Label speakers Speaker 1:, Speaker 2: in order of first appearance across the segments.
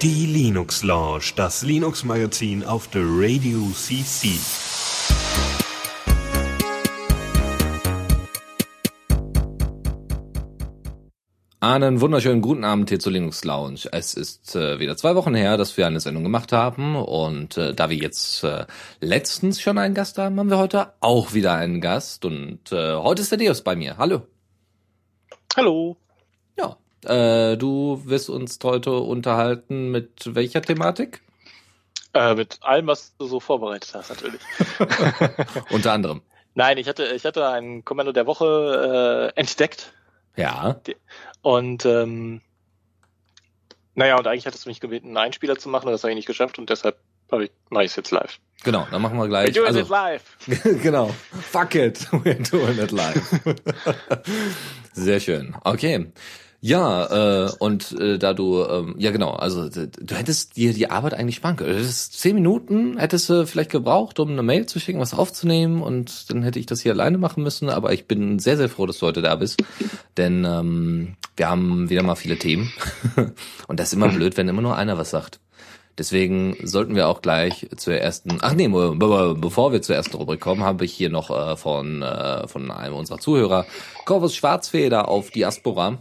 Speaker 1: Die Linux Lounge, das Linux Magazin auf der Radio CC.
Speaker 2: Einen wunderschönen guten Abend hier zur Linux Lounge. Es ist äh, wieder zwei Wochen her, dass wir eine Sendung gemacht haben und äh, da wir jetzt äh, letztens schon einen Gast haben, haben wir heute auch wieder einen Gast und äh, heute ist der Deus bei mir. Hallo.
Speaker 3: Hallo.
Speaker 2: Ja, äh, du wirst uns heute unterhalten mit welcher Thematik?
Speaker 3: Äh, mit allem, was du so vorbereitet hast, natürlich.
Speaker 2: Unter anderem.
Speaker 3: Nein, ich hatte, ich hatte ein Kommando der Woche äh, entdeckt.
Speaker 2: Ja.
Speaker 3: Und ähm, naja, und eigentlich hattest du mich gebeten, einen Einspieler zu machen, und das habe ich nicht geschafft und deshalb ich, mache ich es jetzt live.
Speaker 2: Genau, dann machen wir gleich.
Speaker 3: We're doing also, it live.
Speaker 2: genau. Fuck it. We're doing it live. Sehr schön. Okay. Ja, äh, und äh, da du, ähm, ja genau, also du hättest dir die Arbeit eigentlich sparen können. Du hättest zehn Minuten hättest du vielleicht gebraucht, um eine Mail zu schicken, was aufzunehmen und dann hätte ich das hier alleine machen müssen, aber ich bin sehr, sehr froh, dass du heute da bist, denn ähm, wir haben wieder mal viele Themen und das ist immer blöd, wenn immer nur einer was sagt. Deswegen sollten wir auch gleich zur ersten, ach nee, bevor wir zur ersten Rubrik kommen, habe ich hier noch äh, von, äh, von einem unserer Zuhörer Corvus Schwarzfeder auf Diaspora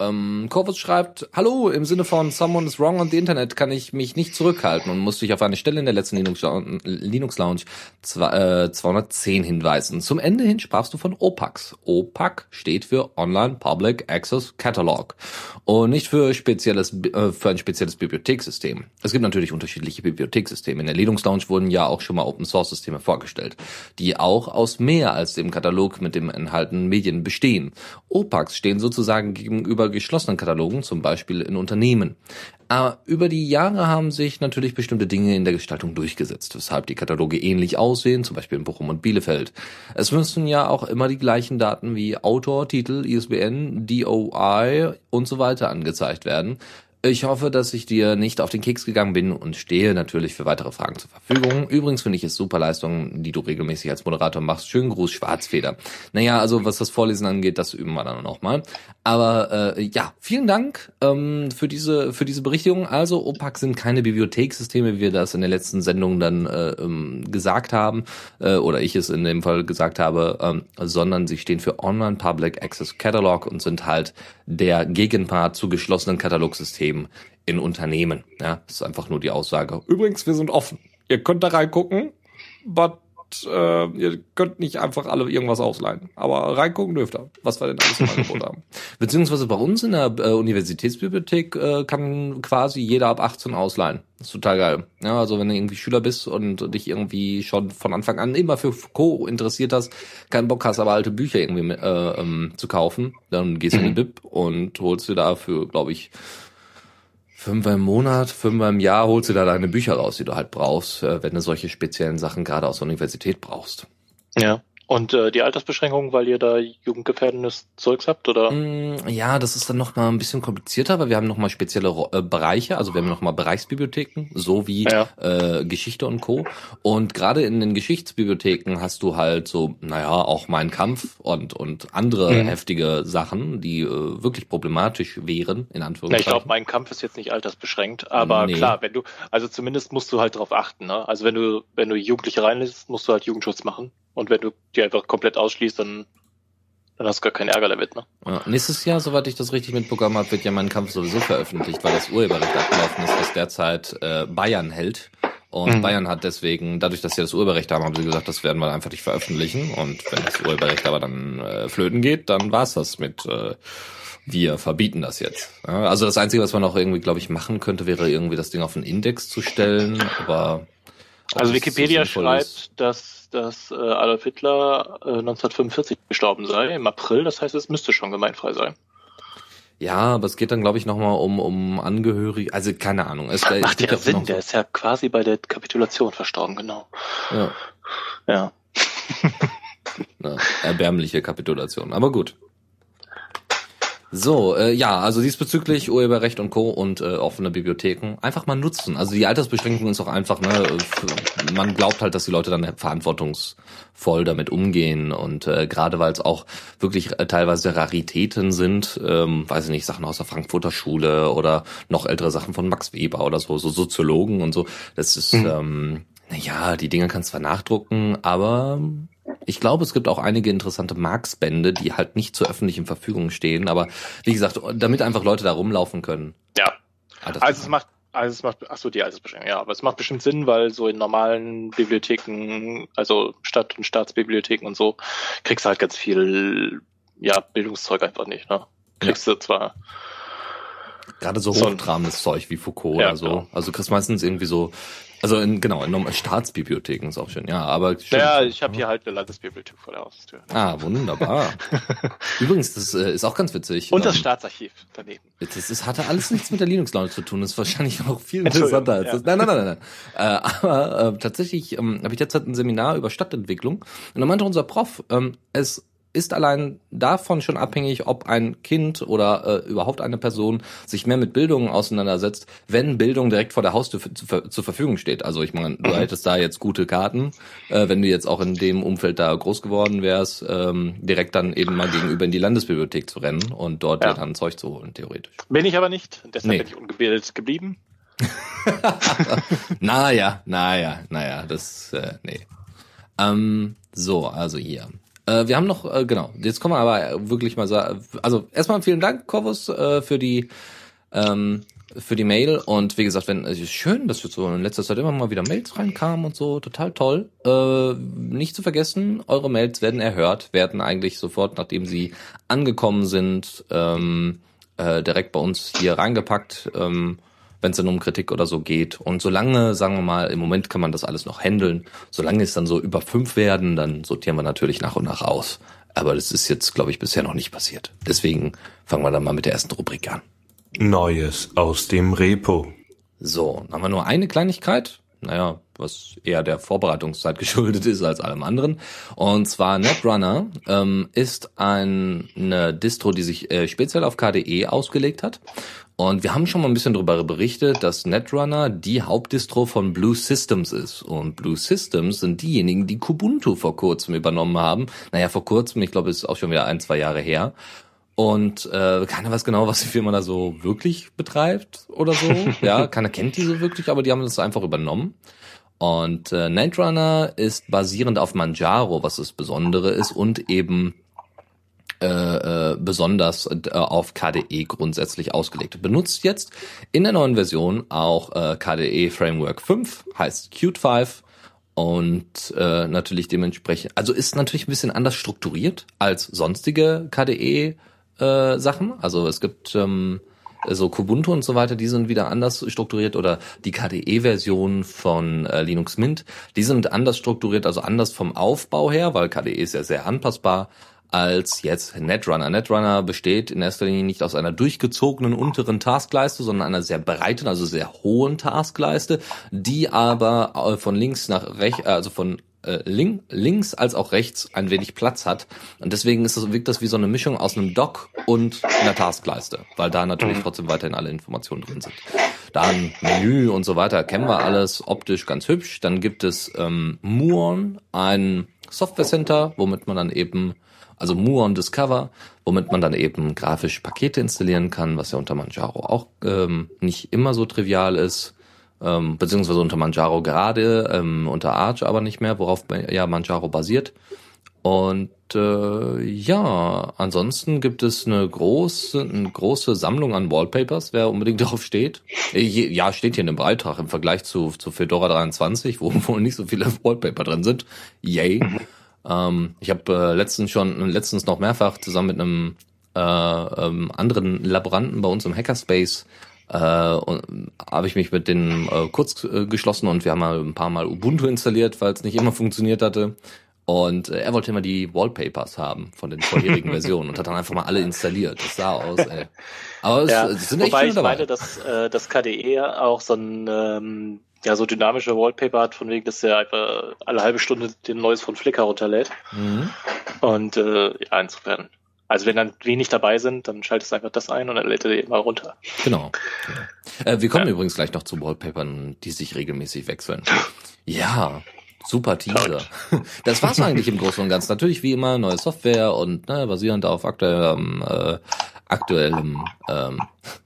Speaker 2: ähm, Corvus schreibt, Hallo, im Sinne von Someone is wrong on the Internet kann ich mich nicht zurückhalten und musste ich auf eine Stelle in der letzten Linux, Linux Lounge zwei, äh, 210 hinweisen. Zum Ende hin sprachst du von OPACs. OPAC steht für Online Public Access Catalog und nicht für spezielles äh, für ein spezielles Bibliothekssystem. Es gibt natürlich unterschiedliche Bibliothekssysteme. In der Linux Lounge wurden ja auch schon mal Open Source Systeme vorgestellt, die auch aus mehr als dem Katalog mit dem enthaltenen Medien bestehen. OPACs stehen sozusagen gegenüber gegenüber geschlossenen Katalogen, zum Beispiel in Unternehmen. Aber über die Jahre haben sich natürlich bestimmte Dinge in der Gestaltung durchgesetzt, weshalb die Kataloge ähnlich aussehen, zum Beispiel in Bochum und Bielefeld. Es müssen ja auch immer die gleichen Daten wie Autor, Titel, ISBN, DOI und so weiter angezeigt werden. Ich hoffe, dass ich dir nicht auf den Keks gegangen bin und stehe natürlich für weitere Fragen zur Verfügung. Übrigens finde ich es super Leistung, die du regelmäßig als Moderator machst. Schönen Gruß, Schwarzfeder. Naja, also was das Vorlesen angeht, das üben wir dann noch mal. Aber äh, ja, vielen Dank ähm, für diese für diese Berichtigung. Also OPAC sind keine Bibliothekssysteme, wie wir das in der letzten Sendung dann äh, ähm, gesagt haben äh, oder ich es in dem Fall gesagt habe, ähm, sondern sie stehen für Online Public Access Catalog und sind halt der Gegenpart zu geschlossenen Katalogsystemen in Unternehmen. Ja, das ist einfach nur die Aussage. Übrigens, wir sind offen. Ihr könnt da reingucken, but äh, ihr könnt nicht einfach alle irgendwas ausleihen. Aber reingucken dürft ihr, was wir denn alles im Angebot haben. Beziehungsweise bei uns in der äh, Universitätsbibliothek äh, kann quasi jeder ab 18 ausleihen. Das ist total geil. Ja, also wenn du irgendwie Schüler bist und dich irgendwie schon von Anfang an immer für Co. interessiert hast, keinen Bock hast, aber alte Bücher irgendwie äh, ähm, zu kaufen, dann gehst du in die mhm. Bib und holst dir dafür, glaube ich, fünfmal im Monat, fünfmal im Jahr holst du da deine Bücher raus, die du halt brauchst, äh, wenn du solche speziellen Sachen gerade aus der Universität brauchst.
Speaker 3: Ja. Und äh, die Altersbeschränkung, weil ihr da jugendgefährdendes Zeugs habt, oder?
Speaker 2: Mm, ja, das ist dann noch mal ein bisschen komplizierter, weil wir haben noch mal spezielle äh, Bereiche, also wir haben noch mal Bereichsbibliotheken, so wie ja. äh, Geschichte und Co. Und gerade in den Geschichtsbibliotheken hast du halt so, naja, auch Mein Kampf und und andere mhm. heftige Sachen, die äh, wirklich problematisch wären, in Anführungszeichen. Ja,
Speaker 3: ich glaube, Mein Kampf ist jetzt nicht altersbeschränkt, aber nee. klar, wenn du, also zumindest musst du halt darauf achten, ne? Also wenn du, wenn du Jugendliche reinlässt, musst du halt Jugendschutz machen. Und wenn du die einfach komplett ausschließt, dann, dann hast du gar keinen Ärger damit, ne?
Speaker 2: Ja, nächstes Jahr, soweit ich das richtig mitbekommen habe, wird ja mein Kampf sowieso veröffentlicht, weil das Urheberrecht abgelaufen ist, was derzeit äh, Bayern hält. Und mhm. Bayern hat deswegen, dadurch, dass sie das Urheberrecht haben, haben sie gesagt, das werden wir einfach nicht veröffentlichen. Und wenn das Urheberrecht aber dann äh, flöten geht, dann war's das mit äh, wir verbieten das jetzt. Ja, also das Einzige, was man auch irgendwie, glaube ich, machen könnte, wäre irgendwie das Ding auf einen Index zu stellen. Aber
Speaker 3: also Wikipedia so schreibt, ist. dass dass äh, Adolf Hitler äh, 1945 gestorben sei, im April. Das heißt, es müsste schon gemeinfrei sein.
Speaker 2: Ja, aber es geht dann, glaube ich, nochmal um, um Angehörige, also keine Ahnung. Es,
Speaker 3: Macht ja Sinn, so der ist ja quasi bei der Kapitulation verstorben, genau.
Speaker 2: Ja.
Speaker 3: Ja.
Speaker 2: Na, erbärmliche Kapitulation, aber gut. So, äh, ja, also diesbezüglich Urheberrecht und Co. und äh, offene Bibliotheken einfach mal nutzen. Also die Altersbeschränkung ist auch einfach, ne, man glaubt halt, dass die Leute dann verantwortungsvoll damit umgehen und äh, gerade weil es auch wirklich äh, teilweise Raritäten sind, ähm, weiß ich nicht, Sachen aus der Frankfurter Schule oder noch ältere Sachen von Max Weber oder so, so Soziologen und so. Das ist, mhm. ähm, naja, die Dinge kannst zwar nachdrucken, aber ich glaube, es gibt auch einige interessante Marx-Bände, die halt nicht zur öffentlichen Verfügung stehen. Aber wie gesagt, damit einfach Leute da rumlaufen können.
Speaker 3: Ja. Ah, also es macht, also es macht, ach so, die Altersbeschränkung, ja, aber es macht bestimmt Sinn, weil so in normalen Bibliotheken, also Stadt- und Staatsbibliotheken und so, kriegst du halt ganz viel, ja, Bildungszeug einfach nicht, ne? Kriegst ja. du zwar
Speaker 2: Gerade so hochtrabendes Zeug wie Foucault ja, oder so. Genau. Also du kriegst meistens irgendwie so also in, genau, in Staatsbibliotheken ist auch schön, ja. Aber
Speaker 3: schön. Ja, ich habe hier halt eine Landesbibliothek vor der Haustür.
Speaker 2: Ah, wunderbar. Übrigens, das äh, ist auch ganz witzig.
Speaker 3: Und das ähm, Staatsarchiv daneben.
Speaker 2: Das, das hatte alles nichts mit der Linux-Laune zu tun. Das ist wahrscheinlich auch viel interessanter als das. Nein, nein, nein, nein. nein. Äh, aber äh, tatsächlich ähm, habe ich jetzt halt ein Seminar über Stadtentwicklung und da meinte unser Prof, ähm, es ist allein davon schon abhängig, ob ein Kind oder äh, überhaupt eine Person sich mehr mit Bildung auseinandersetzt, wenn Bildung direkt vor der Haustür zu, zur Verfügung steht. Also ich meine, du mhm. hättest da jetzt gute Karten, äh, wenn du jetzt auch in dem Umfeld da groß geworden wärst, ähm, direkt dann eben mal gegenüber in die Landesbibliothek zu rennen und dort ja. dir dann Zeug zu holen, theoretisch.
Speaker 3: Bin ich aber nicht, deshalb nee. bin ich ungebildet geblieben.
Speaker 2: naja, naja, naja, das, äh, nee. Ähm, so, also hier. Äh, wir haben noch, äh, genau, jetzt kommen wir aber wirklich mal sagen, also erstmal vielen Dank, Corvus, äh, für die ähm, für die Mail und wie gesagt, wenn es ist schön, dass wir so in letzter Zeit immer mal wieder Mails reinkamen und so, total toll. Äh, nicht zu vergessen, eure Mails werden erhört, werden eigentlich sofort, nachdem sie angekommen sind, ähm, äh, direkt bei uns hier reingepackt. Ähm, wenn es dann um Kritik oder so geht. Und solange, sagen wir mal, im Moment kann man das alles noch handeln, solange es dann so über fünf werden, dann sortieren wir natürlich nach und nach aus. Aber das ist jetzt, glaube ich, bisher noch nicht passiert. Deswegen fangen wir dann mal mit der ersten Rubrik an.
Speaker 1: Neues aus dem Repo.
Speaker 2: So, dann haben wir nur eine Kleinigkeit. Naja, was eher der Vorbereitungszeit geschuldet ist als allem anderen. Und zwar Netrunner ähm, ist ein, eine Distro, die sich äh, speziell auf KDE ausgelegt hat. Und wir haben schon mal ein bisschen darüber berichtet, dass Netrunner die Hauptdistro von Blue Systems ist. Und Blue Systems sind diejenigen, die Kubuntu vor kurzem übernommen haben. Naja, vor kurzem, ich glaube, ist auch schon wieder ein, zwei Jahre her. Und äh, keiner weiß genau, was die Firma da so wirklich betreibt oder so. ja, keiner kennt die so wirklich, aber die haben das einfach übernommen. Und äh, Netrunner ist basierend auf Manjaro, was das Besondere ist, und eben äh, äh, besonders äh, auf KDE grundsätzlich ausgelegt. Benutzt jetzt in der neuen Version auch äh, KDE Framework 5, heißt Qt 5 und äh, natürlich dementsprechend, also ist natürlich ein bisschen anders strukturiert als sonstige KDE äh, Sachen. Also es gibt ähm, so Kubuntu und so weiter, die sind wieder anders strukturiert oder die KDE-Version von äh, Linux Mint, die sind anders strukturiert, also anders vom Aufbau her, weil KDE ist ja sehr anpassbar als jetzt Netrunner. Netrunner besteht in erster Linie nicht aus einer durchgezogenen unteren Taskleiste, sondern einer sehr breiten, also sehr hohen Taskleiste, die aber äh, von links nach rechts, also von äh, link, links als auch rechts ein wenig Platz hat. Und deswegen ist das, wirkt das wie so eine Mischung aus einem Dock und einer Taskleiste, weil da natürlich trotzdem weiterhin alle Informationen drin sind. Dann Menü und so weiter kennen wir alles, optisch ganz hübsch. Dann gibt es ähm, Muon, ein Software Center, womit man dann eben also Muon Discover, womit man dann eben grafisch Pakete installieren kann, was ja unter Manjaro auch ähm, nicht immer so trivial ist, ähm, beziehungsweise unter Manjaro gerade, ähm, unter Arch aber nicht mehr, worauf ja Manjaro basiert. Und äh, ja, ansonsten gibt es eine große, eine große Sammlung an Wallpapers, wer unbedingt darauf steht. Ja, steht hier in dem Beitrag im Vergleich zu, zu Fedora 23, wo wohl nicht so viele Wallpaper drin sind. Yay. Mhm. Ähm, ich habe äh, letztens schon, letztens noch mehrfach zusammen mit einem äh, ähm, anderen Laboranten bei uns im Hackerspace äh, habe ich mich mit denen äh, kurz äh, geschlossen und wir haben mal ein paar Mal Ubuntu installiert, weil es nicht immer funktioniert hatte. Und äh, er wollte immer die Wallpapers haben von den vorherigen Versionen und hat dann einfach mal alle installiert. Das sah aus, ey.
Speaker 3: Aber es, ja, es sind echt Wobei ich dabei. meine, dass äh, das KDE auch so ein ähm, ja, so dynamische Wallpaper hat, von wegen, dass er einfach alle halbe Stunde den Neues von Flickr runterlädt. Mhm. Und äh, ja, insofern Also wenn dann wenig dabei sind, dann schaltest du einfach das ein und dann lädt er dir immer runter.
Speaker 2: Genau. genau. Äh, wir kommen ja. übrigens gleich noch zu Wallpapern, die sich regelmäßig wechseln. Ja, super Teaser. Das war's eigentlich im Großen und Ganzen. Natürlich wie immer neue Software und ne, basierend auf aktuellem, äh, aktuellem ähm,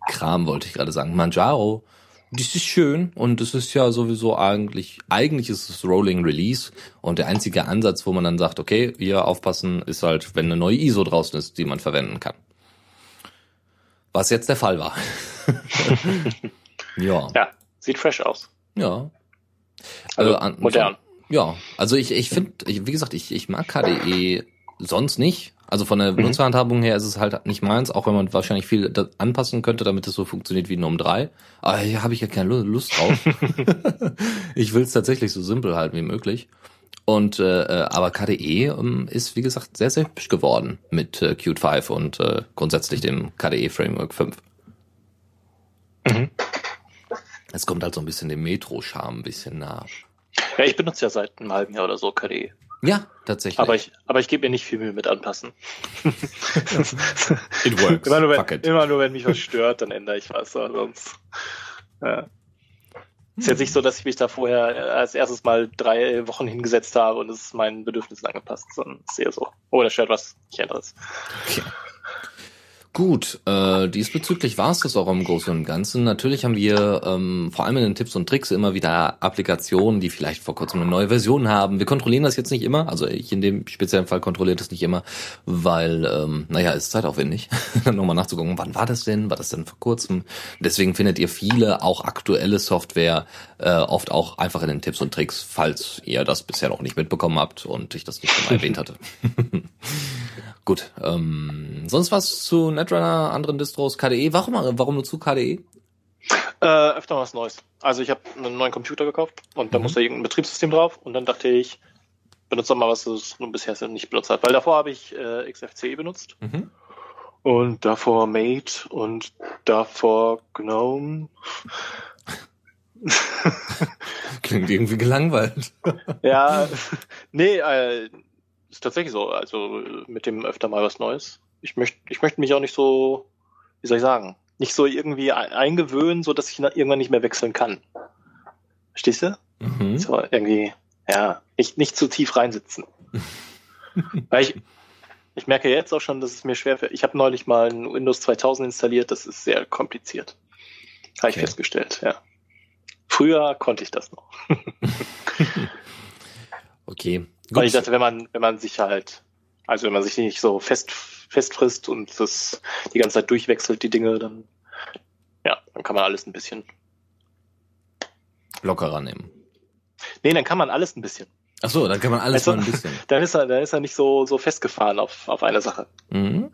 Speaker 2: Kram, wollte ich gerade sagen. Manjaro das ist schön und es ist ja sowieso eigentlich, eigentlich ist es Rolling Release und der einzige Ansatz, wo man dann sagt, okay, hier aufpassen, ist halt, wenn eine neue ISO draußen ist, die man verwenden kann. Was jetzt der Fall war.
Speaker 3: ja. Ja, sieht fresh aus.
Speaker 2: Ja.
Speaker 3: Also, an, modern.
Speaker 2: Ja, also ich, ich finde, wie gesagt, ich, ich mag KDE sonst nicht, also von der mhm. Benutzerhandhabung her ist es halt nicht meins, auch wenn man wahrscheinlich viel anpassen könnte, damit es so funktioniert wie Gnome 3. Aber hier habe ich ja keine Lust drauf. ich will es tatsächlich so simpel halten wie möglich. Und äh, äh aber KDE ähm, ist wie gesagt sehr sehr hübsch geworden mit äh, Qt 5 und äh, grundsätzlich dem KDE Framework 5. Mhm. Es kommt halt so ein bisschen dem Metro-Charme ein bisschen nah.
Speaker 3: Ja, ich benutze ja seit einem halben Jahr oder so KDE.
Speaker 2: Ja, tatsächlich.
Speaker 3: Aber ich, aber ich gebe mir nicht viel Mühe mit anpassen.
Speaker 2: It works.
Speaker 3: Immer nur, wenn, immer nur, wenn mich was stört, dann ändere ich was. Sonst, ja. Ist jetzt nicht so, dass ich mich da vorher als erstes mal drei Wochen hingesetzt habe und es ist meinen Bedürfnissen angepasst, sondern es ist eher so, oh, da stört was, ich ändere es. Okay.
Speaker 2: Gut, äh, diesbezüglich war es das auch im Großen und Ganzen. Natürlich haben wir ähm, vor allem in den Tipps und Tricks immer wieder Applikationen, die vielleicht vor kurzem eine neue Version haben. Wir kontrollieren das jetzt nicht immer, also ich in dem speziellen Fall kontrolliere das nicht immer, weil, ähm, naja, ist zeitaufwendig, nochmal nachzugucken, wann war das denn, war das denn vor kurzem? Deswegen findet ihr viele, auch aktuelle Software, äh, oft auch einfach in den Tipps und Tricks, falls ihr das bisher noch nicht mitbekommen habt und ich das nicht schon erwähnt hatte. Gut, ähm, sonst was zu Netrunner, anderen Distros, KDE? Warum, warum nur zu KDE?
Speaker 3: Äh, öfter was Neues. Also ich habe einen neuen Computer gekauft und da mhm. musste irgendein Betriebssystem drauf und dann dachte ich, benutze mal was, das nun bisher nicht benutzt hat. Weil davor habe ich äh, XFCE benutzt mhm. und davor Mate und davor GNOME.
Speaker 2: Klingt irgendwie gelangweilt.
Speaker 3: ja, nee, äh, ist tatsächlich so. Also mit dem öfter mal was Neues. Ich möchte, ich möchte mich auch nicht so, wie soll ich sagen, nicht so irgendwie eingewöhnen, so dass ich irgendwann nicht mehr wechseln kann. Verstehst du? Mhm. So irgendwie, ja, nicht, nicht zu tief reinsitzen. Weil ich, ich merke jetzt auch schon, dass es mir schwer fällt. Ich habe neulich mal ein Windows 2000 installiert, das ist sehr kompliziert. Habe ich okay. festgestellt, ja. Früher konnte ich das noch.
Speaker 2: okay.
Speaker 3: Weil ich dachte, wenn man, wenn man sich halt, also wenn man sich nicht so fest, festfrisst und das die ganze Zeit durchwechselt, die Dinge, dann, ja, dann kann man alles ein bisschen
Speaker 2: lockerer nehmen.
Speaker 3: Nee, dann kann man alles ein bisschen.
Speaker 2: Ach so, dann kann man alles also, mal ein bisschen.
Speaker 3: Dann ist er, dann ist er nicht so, so festgefahren auf, auf eine Sache.
Speaker 2: Mhm.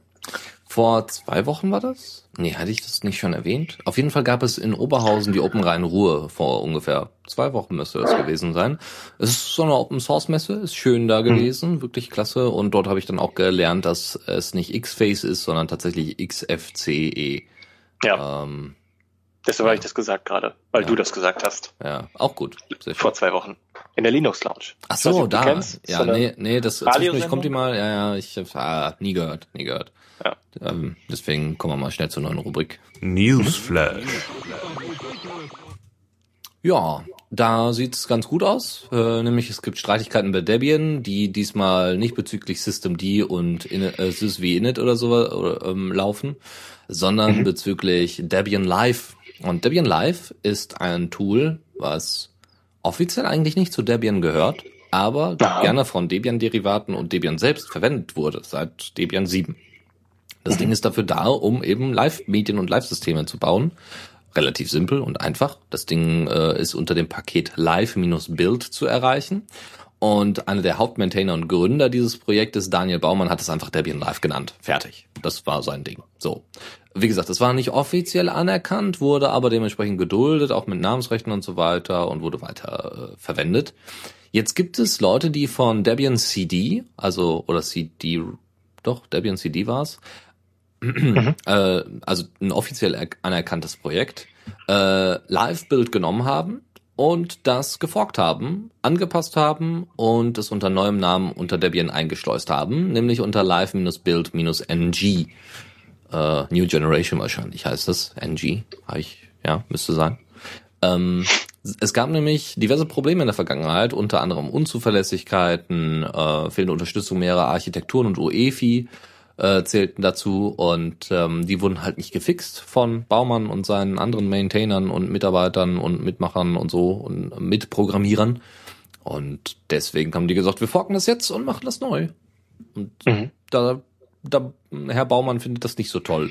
Speaker 2: Vor zwei Wochen war das? Nee, hatte ich das nicht schon erwähnt? Auf jeden Fall gab es in Oberhausen die Open Rhein Ruhe vor ungefähr zwei Wochen müsste das gewesen sein. Es ist so eine Open Source Messe, ist schön da mhm. gewesen, mhm. wirklich klasse. Und dort habe ich dann auch gelernt, dass es nicht X-Face ist, sondern tatsächlich XFCE.
Speaker 3: Ja. Ähm, Deshalb ja. habe ich das gesagt gerade, weil ja. du das gesagt hast.
Speaker 2: Ja, auch gut.
Speaker 3: Vor zwei Wochen. In der Linux Lounge.
Speaker 2: Ach so, nicht, da. Kennst, ja, nee, nee, das zwischendurch kommt die mal. Ja, ja, ich habe ah, nie gehört, nie gehört. Ja. Ähm, deswegen kommen wir mal schnell zur neuen Rubrik.
Speaker 1: Newsflash.
Speaker 2: Ja, da sieht's ganz gut aus. Äh, nämlich es gibt Streitigkeiten bei Debian, die diesmal nicht bezüglich Systemd und in, äh, sysv init oder so oder, ähm, laufen, sondern mhm. bezüglich Debian Live. Und Debian Live ist ein Tool, was offiziell eigentlich nicht zu Debian gehört, aber ja. gerne von Debian-Derivaten und Debian selbst verwendet wurde seit Debian 7. Das Ding ist dafür da, um eben Live-Medien und Live-Systeme zu bauen. Relativ simpel und einfach. Das Ding äh, ist unter dem Paket Live-Build zu erreichen. Und einer der Hauptmaintainer und Gründer dieses Projektes, Daniel Baumann, hat es einfach Debian Live genannt. Fertig. Das war sein Ding. So. Wie gesagt, es war nicht offiziell anerkannt, wurde aber dementsprechend geduldet, auch mit Namensrechten und so weiter und wurde weiter äh, verwendet. Jetzt gibt es Leute, die von Debian CD, also oder CD, doch Debian CD war's, mhm. äh, also ein offiziell anerkanntes Projekt, äh, Live-Build genommen haben und das geforkt haben, angepasst haben und es unter neuem Namen unter Debian eingeschleust haben, nämlich unter live-build-ng. Äh, New Generation wahrscheinlich heißt das. NG, ich, ja, müsste sein. Ähm, es gab nämlich diverse Probleme in der Vergangenheit, unter anderem Unzuverlässigkeiten, äh, fehlende Unterstützung mehrerer Architekturen und UEFI äh, zählten dazu und ähm, die wurden halt nicht gefixt von Baumann und seinen anderen Maintainern und Mitarbeitern und Mitmachern und so und Mitprogrammierern. Und deswegen haben die gesagt, wir forken das jetzt und machen das neu. Und mhm. da, da, Herr Baumann findet das nicht so toll.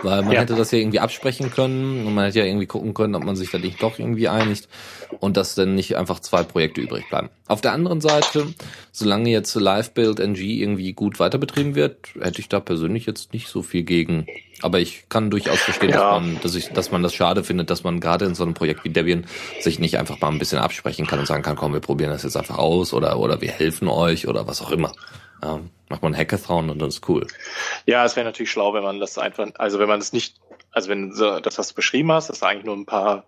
Speaker 2: Weil man ja. hätte das ja irgendwie absprechen können und man hätte ja irgendwie gucken können, ob man sich da nicht doch irgendwie einigt und dass dann nicht einfach zwei Projekte übrig bleiben. Auf der anderen Seite, solange jetzt Live-Build NG irgendwie gut weiterbetrieben wird, hätte ich da persönlich jetzt nicht so viel gegen. Aber ich kann durchaus verstehen, ja. dass, man, dass, ich, dass man das schade findet, dass man gerade in so einem Projekt wie Debian sich nicht einfach mal ein bisschen absprechen kann und sagen kann, komm, wir probieren das jetzt einfach aus oder, oder wir helfen euch oder was auch immer. Ähm, macht man Hackathon und das ist cool.
Speaker 3: Ja, es wäre natürlich schlau, wenn man das einfach, also wenn man es nicht, also wenn so, das, was du beschrieben hast, dass eigentlich nur ein paar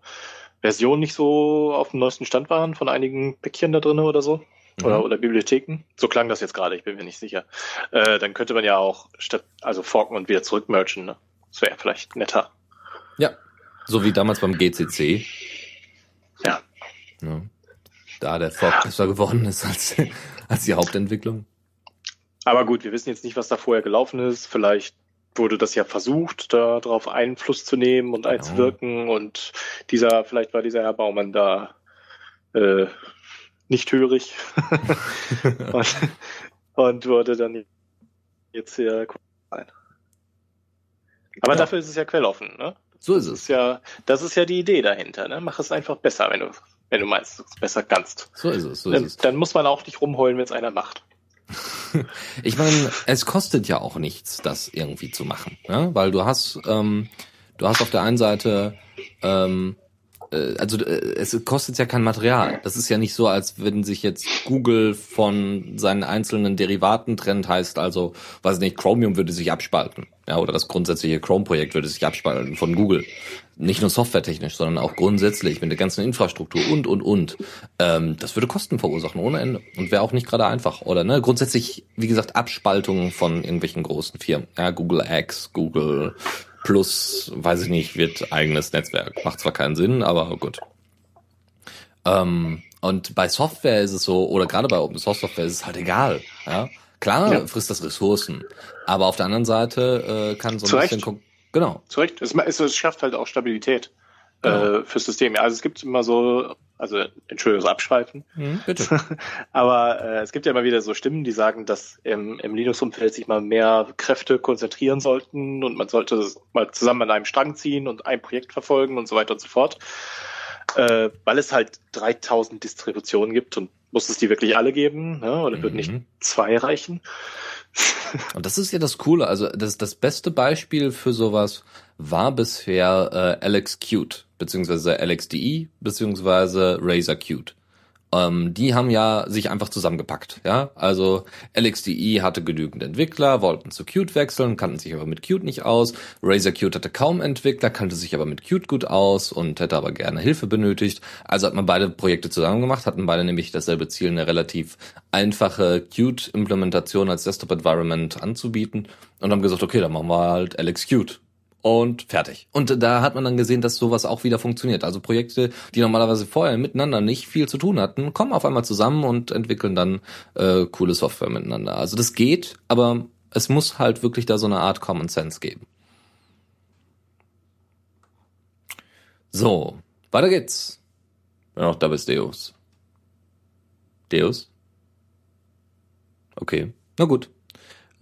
Speaker 3: Versionen nicht so auf dem neuesten Stand waren von einigen Päckchen da drin oder so. Mhm. Oder, oder Bibliotheken. So klang das jetzt gerade, ich bin mir nicht sicher. Äh, dann könnte man ja auch statt, also forken und wieder zurück merchen, ne? Das wäre vielleicht netter.
Speaker 2: Ja. So wie damals beim GCC.
Speaker 3: Ja.
Speaker 2: ja. Da der Fork besser geworden ist als, als die Hauptentwicklung.
Speaker 3: Aber gut, wir wissen jetzt nicht, was da vorher gelaufen ist. Vielleicht wurde das ja versucht, darauf Einfluss zu nehmen und genau. einzuwirken. Und dieser, vielleicht war dieser Herr Baumann da äh, nicht hörig und, und, wurde dann jetzt hier ein. Aber ja. dafür ist es ja quelloffen, ne?
Speaker 2: So ist
Speaker 3: es.
Speaker 2: Das ist
Speaker 3: ja, das ist ja die Idee dahinter, ne? Mach es einfach besser, wenn du, wenn du meinst, du es besser kannst.
Speaker 2: So ist es, so
Speaker 3: dann,
Speaker 2: ist es.
Speaker 3: Dann muss man auch nicht rumheulen, wenn es einer macht.
Speaker 2: Ich meine, es kostet ja auch nichts, das irgendwie zu machen, ja? weil du hast, ähm, du hast auf der einen Seite, ähm, äh, also äh, es kostet ja kein Material. Das ist ja nicht so, als wenn sich jetzt Google von seinen einzelnen Derivaten trennt, heißt also, weiß nicht, Chromium würde sich abspalten, ja, oder das grundsätzliche Chrome-Projekt würde sich abspalten von Google nicht nur softwaretechnisch, sondern auch grundsätzlich mit der ganzen Infrastruktur und und und. Ähm, das würde Kosten verursachen ohne Ende und wäre auch nicht gerade einfach, oder ne? Grundsätzlich, wie gesagt, Abspaltungen von irgendwelchen großen Firmen. Ja, Google X, Google Plus, weiß ich nicht, wird eigenes Netzwerk. Macht zwar keinen Sinn, aber gut. Ähm, und bei Software ist es so, oder gerade bei Open Source Software ist es halt egal. Ja? Klar ja. frisst das Ressourcen, aber auf der anderen Seite äh, kann so ein Zu bisschen
Speaker 3: Genau. Zu Recht. Es, es, es schafft halt auch Stabilität genau. äh, fürs System. Also es gibt immer so, also Entschuldigung, so abschweifen.
Speaker 2: Mhm, bitte.
Speaker 3: Aber äh, es gibt ja immer wieder so Stimmen, die sagen, dass im, im Linux-Umfeld sich mal mehr Kräfte konzentrieren sollten und man sollte mal zusammen an einem Strang ziehen und ein Projekt verfolgen und so weiter und so fort. Äh, weil es halt 3000 Distributionen gibt und muss es die wirklich alle geben, ne? oder mhm. würden nicht zwei reichen?
Speaker 2: Und das ist ja das Coole. Also das, das beste Beispiel für sowas war bisher äh, Alex Qt, beziehungsweise LXDE, beziehungsweise Razer Qt. Ähm, die haben ja sich einfach zusammengepackt. Ja, also LXDE hatte genügend Entwickler, wollten zu Qt wechseln, kannten sich aber mit Qt nicht aus. Razer Qt hatte kaum Entwickler, kannte sich aber mit Qt gut aus und hätte aber gerne Hilfe benötigt. Also hat man beide Projekte zusammen gemacht, hatten beide nämlich dasselbe Ziel, eine relativ einfache Qt-Implementation als Desktop-Environment anzubieten und haben gesagt, okay, dann machen wir halt LXQt und fertig. Und da hat man dann gesehen, dass sowas auch wieder funktioniert. Also Projekte, die normalerweise vorher miteinander nicht viel zu tun hatten, kommen auf einmal zusammen und entwickeln dann äh, coole Software miteinander. Also das geht, aber es muss halt wirklich da so eine Art Common Sense geben. So, weiter geht's. Wenn auch da bist, Deus. Deus? Okay, na gut.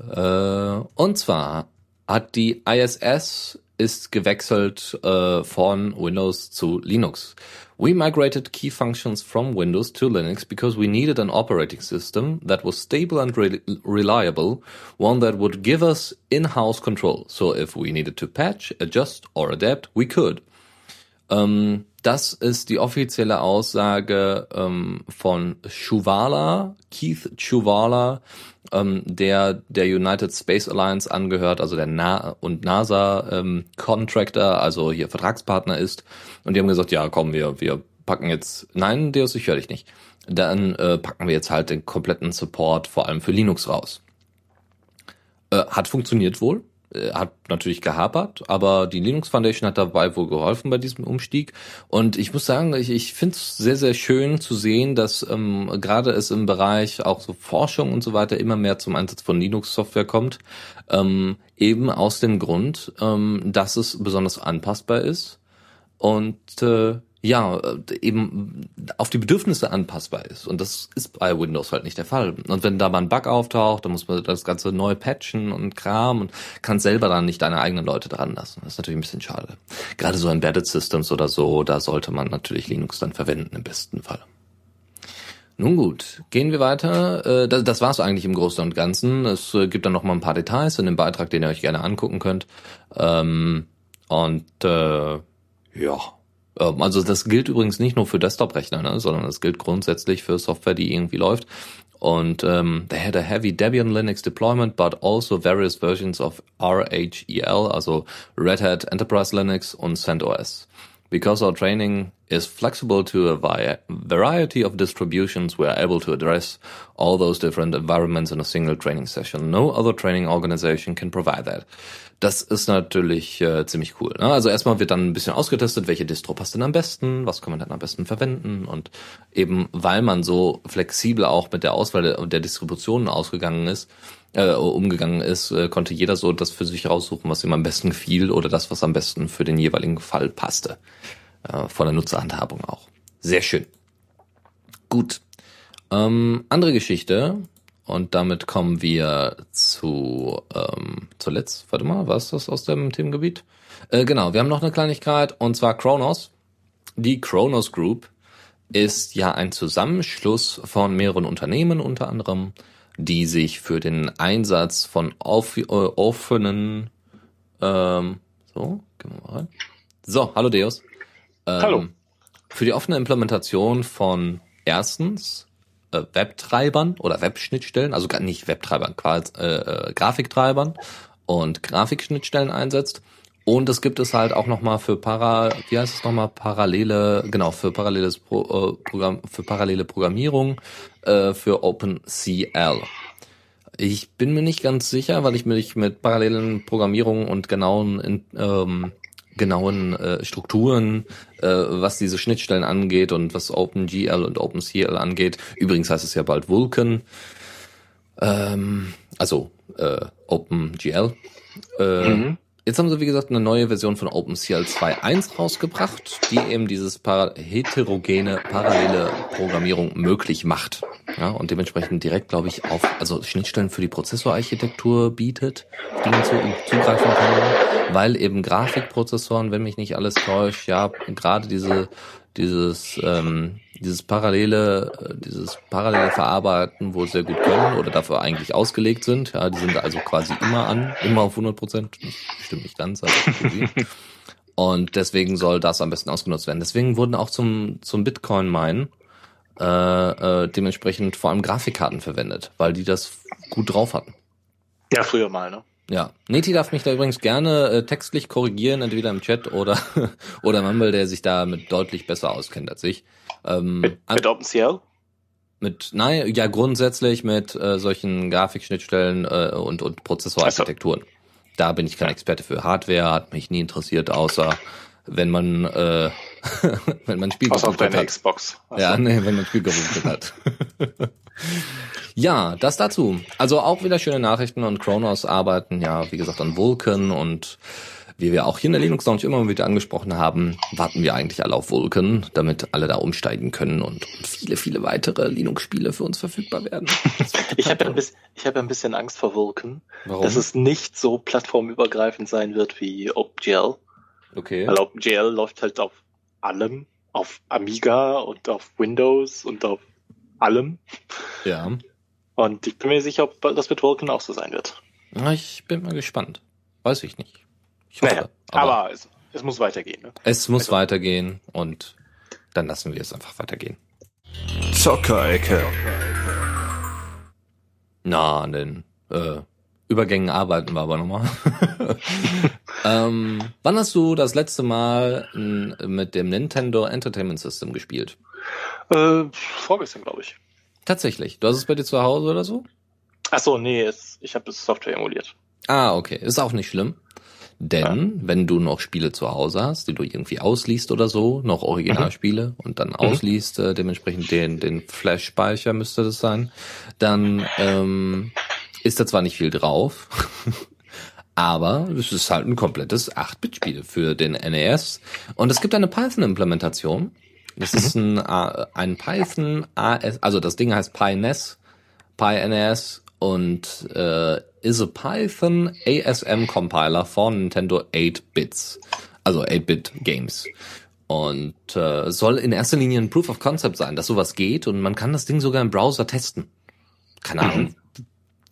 Speaker 2: Äh, und zwar hat die ISS ist gewechselt äh, von Windows zu Linux. We migrated key functions from Windows to Linux because we needed an operating system that was stable and re reliable, one that would give us in-house control. So if we needed to patch, adjust or adapt, we could. Ähm, das ist die offizielle Aussage ähm, von Chuvala, Keith Chuvala, ähm, der der United Space Alliance angehört, also der Na und NASA ähm, Contractor, also hier Vertragspartner ist. Und die haben gesagt, ja, komm, wir wir packen jetzt, nein, Deus, ich höre dich nicht. Dann äh, packen wir jetzt halt den kompletten Support vor allem für Linux raus. Äh, hat funktioniert wohl, hat natürlich gehapert, aber die Linux Foundation hat dabei wohl geholfen bei diesem Umstieg. Und ich muss sagen, ich, ich finde es sehr, sehr schön zu sehen, dass ähm, gerade es im Bereich auch so Forschung und so weiter immer mehr zum Einsatz von Linux-Software kommt. Ähm, eben aus dem Grund, ähm, dass es besonders anpassbar ist und äh, ja, äh, eben auf die Bedürfnisse anpassbar ist. Und das ist bei Windows halt nicht der Fall. Und wenn da mal ein Bug auftaucht, dann muss man das Ganze neu patchen und Kram und kann selber dann nicht deine eigenen Leute dran lassen. Das ist natürlich ein bisschen schade. Gerade so Embedded Systems oder so, da sollte man natürlich Linux dann verwenden im besten Fall. Nun gut, gehen wir weiter. Äh, das war's eigentlich im Großen und Ganzen. Es äh, gibt dann noch mal ein paar Details in dem Beitrag, den ihr euch gerne angucken könnt. Ähm, und äh, ja, also das gilt übrigens nicht nur für Desktop-Rechner, ne, sondern es gilt grundsätzlich für Software, die irgendwie läuft. Und ähm, they had a heavy Debian Linux deployment, but also various versions of RHEL, also Red Hat Enterprise Linux und CentOS. Because our training is flexible to a variety of distributions, we are able to address all those different environments in a single training session. No other training organization can provide that. Das ist natürlich äh, ziemlich cool. Ne? Also erstmal wird dann ein bisschen ausgetestet, welche Distro passt denn am besten, was kann man dann am besten verwenden und eben weil man so flexibel auch mit der Auswahl der, der Distributionen ausgegangen ist, äh, umgegangen ist, äh, konnte jeder so das für sich raussuchen, was ihm am besten gefiel oder das, was am besten für den jeweiligen Fall passte. Äh, von der Nutzerhandhabung auch. Sehr schön. Gut. Ähm, andere Geschichte, und damit kommen wir zu ähm, zuletzt. Warte mal, was ist das aus dem Themengebiet? Äh, genau, wir haben noch eine Kleinigkeit und zwar Kronos. Die Kronos Group ist ja ein Zusammenschluss von mehreren Unternehmen unter anderem, die sich für den Einsatz von auf, äh, offenen ähm, so, gehen wir mal rein. So, hallo Deus.
Speaker 3: Ähm, hallo.
Speaker 2: Für die offene Implementation von erstens äh, Webtreibern oder Webschnittstellen, also gar nicht Webtreibern, quasi äh, äh, Grafiktreibern und Grafikschnittstellen einsetzt. Und es gibt es halt auch nochmal für para, wie heißt es nochmal, parallele, genau, für paralleles Pro, äh, Programm, für parallele Programmierung äh, für OpenCL. Ich bin mir nicht ganz sicher, weil ich mich mit parallelen Programmierungen und genauen in, ähm, genauen äh, Strukturen, äh, was diese Schnittstellen angeht und was OpenGL und OpenCL angeht. Übrigens heißt es ja bald Vulkan, ähm, also äh, OpenGL. Äh, mhm. Jetzt haben sie, wie gesagt, eine neue Version von OpenCL 2.1 rausgebracht, die eben dieses para heterogene, parallele Programmierung möglich macht. Ja, und dementsprechend direkt, glaube ich, auf, also Schnittstellen für die Prozessorarchitektur bietet, die man zu, zugreifen kann, weil eben Grafikprozessoren, wenn mich nicht alles täuscht, ja, gerade diese, dieses, ähm, dieses parallele, dieses parallele Verarbeiten wohl sehr gut können oder dafür eigentlich ausgelegt sind. Ja, die sind also quasi immer an, immer auf 100 Prozent. Stimmt nicht ganz. Und deswegen soll das am besten ausgenutzt werden. Deswegen wurden auch zum, zum Bitcoin-Mine äh, äh, dementsprechend vor allem Grafikkarten verwendet, weil die das gut drauf hatten.
Speaker 3: Ja, früher mal, ne?
Speaker 2: Ja, Neti darf mich da übrigens gerne äh, textlich korrigieren, entweder im Chat oder oder Mumble, der sich da mit deutlich besser auskennt als ich.
Speaker 3: Ähm, mit, mit OpenCL?
Speaker 2: Mit, nein, ja grundsätzlich mit äh, solchen Grafikschnittstellen äh, und und Prozessorarchitekturen. So. Da bin ich kein Experte für. Hardware hat mich nie interessiert, außer wenn man äh, wenn man Spiel
Speaker 3: Außer auf deiner Xbox.
Speaker 2: Also. Ja, nee, wenn man Spiel hat. Ja, das dazu. Also auch wieder schöne Nachrichten und Kronos arbeiten ja, wie gesagt, an Vulkan und wie wir auch hier in der Linux Lounge immer wieder angesprochen haben, warten wir eigentlich alle auf Vulkan, damit alle da umsteigen können und viele, viele weitere Linux-Spiele für uns verfügbar werden.
Speaker 3: ich habe ja ein bisschen, ich habe ja ein bisschen Angst vor Vulkan, Warum? dass es nicht so plattformübergreifend sein wird wie OpenGL.
Speaker 2: Okay.
Speaker 3: Weil OpenGL läuft halt auf allem, auf Amiga und auf Windows und auf allem.
Speaker 2: Ja.
Speaker 3: Und ich bin mir sicher, ob das mit Vulkan auch so sein wird.
Speaker 2: Ich bin mal gespannt. Weiß ich nicht. Ich
Speaker 3: hoffe, naja, aber, aber es, es, muss weitergehen. Ne?
Speaker 2: Es muss also. weitergehen und dann lassen wir es einfach weitergehen.
Speaker 1: Zockerecke.
Speaker 2: Na, denn äh, Übergängen arbeiten wir aber nochmal. ähm, wann hast du das letzte Mal mit dem Nintendo Entertainment System gespielt?
Speaker 3: Äh, vorgestern, glaube ich.
Speaker 2: Tatsächlich. Du hast es bei dir zu Hause oder so?
Speaker 3: Ach so, nee, es, ich habe das Software emuliert.
Speaker 2: Ah, okay. Ist auch nicht schlimm. Denn ja. wenn du noch Spiele zu Hause hast, die du irgendwie ausliest oder so, noch Originalspiele mhm. und dann mhm. ausliest, äh, dementsprechend den, den Flash-Speicher müsste das sein, dann ähm, ist da zwar nicht viel drauf, aber es ist halt ein komplettes 8-Bit-Spiel für den NES. Und es gibt eine Python-Implementation. Das ist ein, ein Python also das Ding heißt PyNES, PyNES und äh, is a Python ASM Compiler von Nintendo 8 Bits, also 8-Bit Games. Und äh, soll in erster Linie ein Proof of Concept sein, dass sowas geht und man kann das Ding sogar im Browser testen. Keine Ahnung, mhm.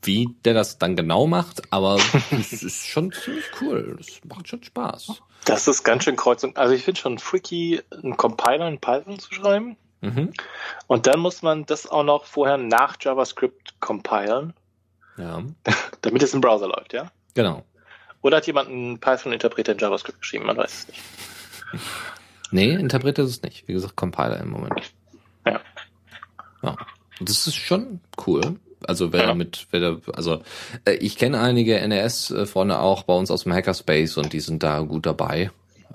Speaker 2: Wie der das dann genau macht, aber es ist schon ziemlich cool. Das macht schon Spaß.
Speaker 3: Das ist ganz schön kreuzung. Also ich finde schon freaky, einen Compiler in Python zu schreiben. Mhm. Und dann muss man das auch noch vorher nach JavaScript compilen.
Speaker 2: Ja.
Speaker 3: Damit es im Browser läuft, ja?
Speaker 2: Genau.
Speaker 3: Oder hat jemand einen Python-Interpreter in JavaScript geschrieben? Man weiß es nicht.
Speaker 2: Nee, Interpreter ist es nicht. Wie gesagt, Compiler im Moment.
Speaker 3: Ja.
Speaker 2: Ja. Das ist schon cool. Also wer ja. mit, wer da, also äh, ich kenne einige NES-Freunde auch bei uns aus dem Hackerspace und die sind da gut dabei.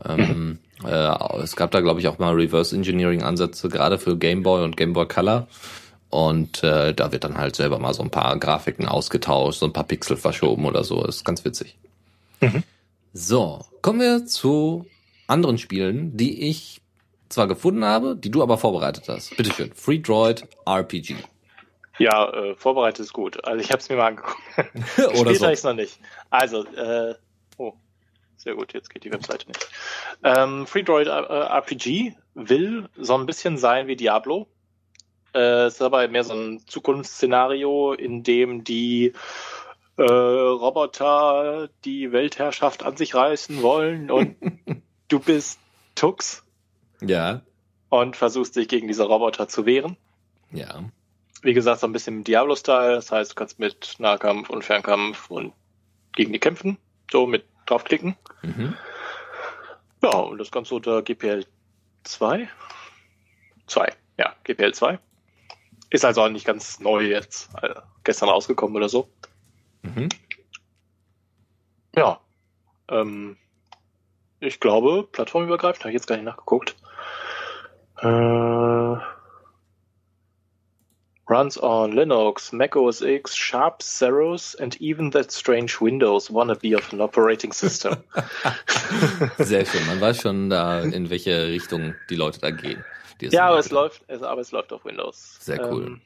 Speaker 2: Ähm, mhm. äh, es gab da, glaube ich, auch mal Reverse Engineering-Ansätze, gerade für Game Boy und Game Boy Color. Und äh, da wird dann halt selber mal so ein paar Grafiken ausgetauscht, so ein paar Pixel verschoben oder so. Das ist ganz witzig. Mhm. So, kommen wir zu anderen Spielen, die ich zwar gefunden habe, die du aber vorbereitet hast. Bitteschön. Free Droid RPG.
Speaker 3: Ja, äh, vorbereitet ist gut. Also ich habe es mir mal angeguckt. Gespielt so. ich noch nicht. Also, äh, oh, sehr gut, jetzt geht die Webseite nicht. Ähm, Free Droid äh, RPG will so ein bisschen sein wie Diablo. Äh, ist aber mehr so ein Zukunftsszenario, in dem die äh, Roboter die Weltherrschaft an sich reißen wollen und du bist Tux.
Speaker 2: Ja.
Speaker 3: Und versuchst dich gegen diese Roboter zu wehren.
Speaker 2: Ja.
Speaker 3: Wie gesagt, so ein bisschen Diablo-Style. Das heißt, du kannst mit Nahkampf und Fernkampf und gegen die kämpfen. So mit draufklicken. Mhm. Ja, und das Ganze unter GPL 2. 2. Ja, GPL 2. Ist also auch nicht ganz neu jetzt, also gestern rausgekommen oder so. Mhm. Ja. Ähm, ich glaube, plattformübergreifend, habe ich jetzt gar nicht nachgeguckt. Äh, runs on Linux, Mac OS X, Sharp, Ceros and even that strange Windows wannabe of an operating system.
Speaker 2: Sehr schön. Man weiß schon da, in welche Richtung die Leute da gehen.
Speaker 3: Ja, aber es läuft, aber es läuft auf Windows.
Speaker 2: Sehr cool. Ähm,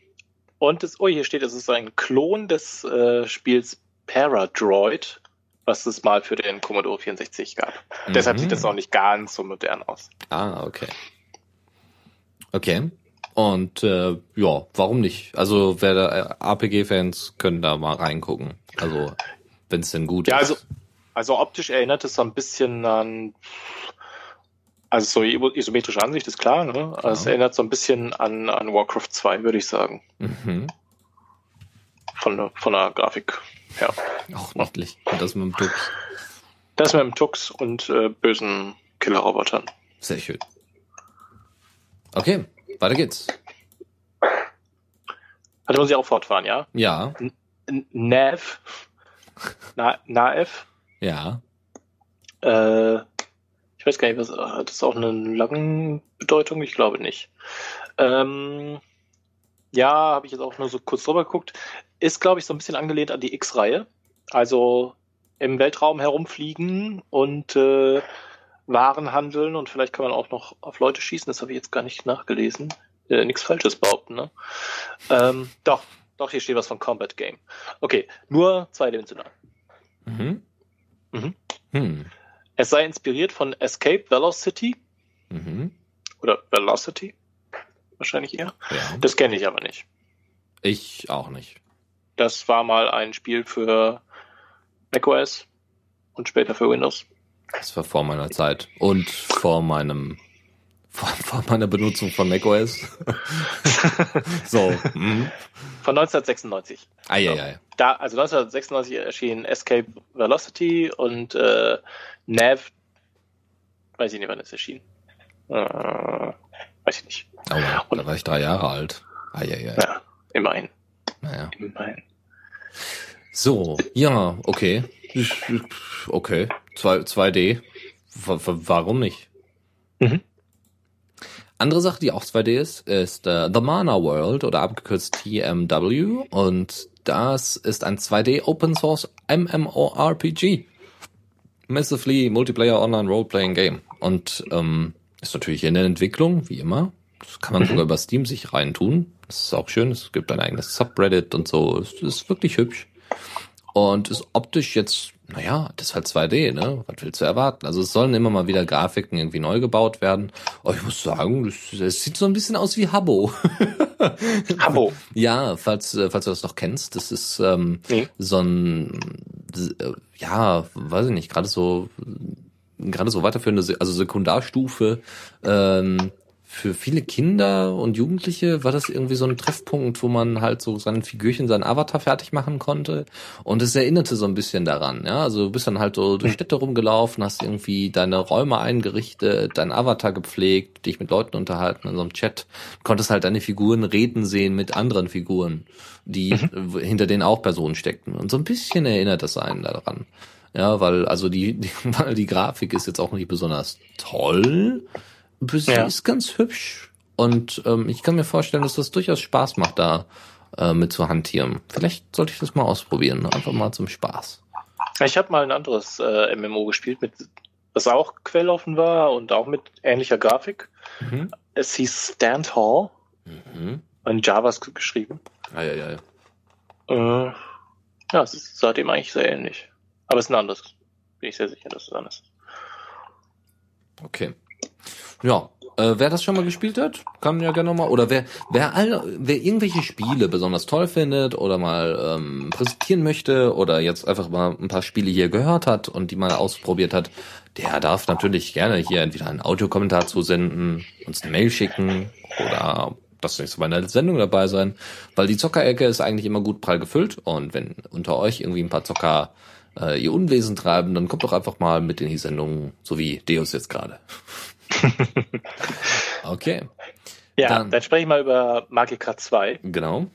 Speaker 3: und das, oh, hier steht, es ist ein Klon des äh, Spiels Paradroid, was es mal für den Commodore 64 gab. Mhm. Deshalb sieht es auch nicht ganz so modern aus.
Speaker 2: Ah, okay. Okay. Und äh, ja, warum nicht? Also wer da äh, RPG-Fans können da mal reingucken. Also wenn es denn gut
Speaker 3: ja,
Speaker 2: ist.
Speaker 3: Also, also optisch erinnert es so ein bisschen an also so isometrische Ansicht ist klar, ne? Also es erinnert so ein bisschen an, an Warcraft 2, würde ich sagen. Mhm. Von, der, von der Grafik her.
Speaker 2: Auch niedlich. Und das mit dem Tux.
Speaker 3: Das mit dem Tux und äh, bösen Killerrobotern.
Speaker 2: Sehr schön. Okay, weiter geht's.
Speaker 3: Also muss ich auch fortfahren, ja?
Speaker 2: Ja.
Speaker 3: N Nav. Na Naev.
Speaker 2: Ja.
Speaker 3: Äh, ich weiß gar nicht, was, hat das auch eine lange Bedeutung? Ich glaube nicht. Ähm, ja, habe ich jetzt auch nur so kurz drüber geguckt. Ist, glaube ich, so ein bisschen angelehnt an die X-Reihe. Also im Weltraum herumfliegen und äh, Waren handeln und vielleicht kann man auch noch auf Leute schießen. Das habe ich jetzt gar nicht nachgelesen. Äh, Nichts Falsches behaupten, ne? Ähm, doch, doch, hier steht was von Combat Game. Okay, nur zweidimensional. Mhm. Mhm. Hm. Es sei inspiriert von Escape Velocity. Mhm. Oder Velocity. Wahrscheinlich eher. Ja. Das kenne ich aber nicht.
Speaker 2: Ich auch nicht.
Speaker 3: Das war mal ein Spiel für macOS und später für Windows.
Speaker 2: Das war vor meiner Zeit und vor meinem vor, vor meiner Benutzung von macOS.
Speaker 3: so. Mhm. Von 1996.
Speaker 2: Ei, ei, ei.
Speaker 3: Da, also 1996 erschien Escape Velocity und äh, Nav, weiß ich nicht, wann es erschien. Äh, weiß ich nicht.
Speaker 2: Oh, und, da war ich drei Jahre alt. Ei, ei, ei. Ja,
Speaker 3: immerhin.
Speaker 2: Naja. Immerhin. So, ja, okay. Okay. 2D. Warum nicht? Mhm. Andere Sache, die auch 2D ist, ist äh, The Mana World oder abgekürzt TMW und das ist ein 2D Open Source MMORPG. Massively Multiplayer Online Role-Playing Game. Und ähm, ist natürlich in der Entwicklung, wie immer. Das kann man sogar über Steam sich reintun. Das ist auch schön. Es gibt ein eigenes Subreddit und so. Es ist wirklich hübsch. Und ist optisch jetzt naja, das ist halt 2D, ne? Was willst du erwarten? Also es sollen immer mal wieder Grafiken irgendwie neu gebaut werden. Aber ich muss sagen, das sieht so ein bisschen aus wie Habbo.
Speaker 3: Habbo.
Speaker 2: ja, falls, äh, falls du das noch kennst, das ist ähm, nee. so ein, äh, ja, weiß ich nicht, gerade so, gerade so weiterführende, also Sekundarstufe, ähm, für viele Kinder und Jugendliche war das irgendwie so ein Treffpunkt, wo man halt so sein Figürchen, sein Avatar fertig machen konnte. Und es erinnerte so ein bisschen daran, ja. Also du bist dann halt so durch Städte rumgelaufen, hast irgendwie deine Räume eingerichtet, dein Avatar gepflegt, dich mit Leuten unterhalten in so einem Chat. Du konntest halt deine Figuren reden sehen mit anderen Figuren, die mhm. hinter denen auch Personen steckten. Und so ein bisschen erinnert das einen daran. Ja, weil also die, die, weil die Grafik ist jetzt auch nicht besonders toll Sie ja. ist ganz hübsch und ähm, ich kann mir vorstellen, dass das durchaus Spaß macht, da äh, mit zu hantieren. Vielleicht sollte ich das mal ausprobieren, einfach mal zum Spaß.
Speaker 3: Ich habe mal ein anderes äh, MMO gespielt, mit, das auch quelloffen war und auch mit ähnlicher Grafik. Mhm. Es hieß Stand Hall. Mhm. In JavaScript geschrieben.
Speaker 2: Ah, ja, ja,
Speaker 3: ja. Äh, ja, es ist seitdem eigentlich sehr ähnlich. Aber es ist ein anderes. Bin ich sehr sicher, dass es anders ist.
Speaker 2: Okay. Ja, äh, wer das schon mal gespielt hat, kann ja gerne nochmal. Oder wer, wer alle, wer irgendwelche Spiele besonders toll findet oder mal ähm, präsentieren möchte oder jetzt einfach mal ein paar Spiele hier gehört hat und die mal ausprobiert hat, der darf natürlich gerne hier entweder einen Audiokommentar zusenden, uns eine Mail schicken oder das nächste Mal in der Sendung dabei sein, weil die Zockerecke ist eigentlich immer gut prall gefüllt und wenn unter euch irgendwie ein paar Zocker äh, ihr Unwesen treiben, dann kommt doch einfach mal mit in die Sendung, so wie Deus jetzt gerade. okay.
Speaker 3: Ja, dann, dann spreche ich mal über Magica 2.
Speaker 2: Genau.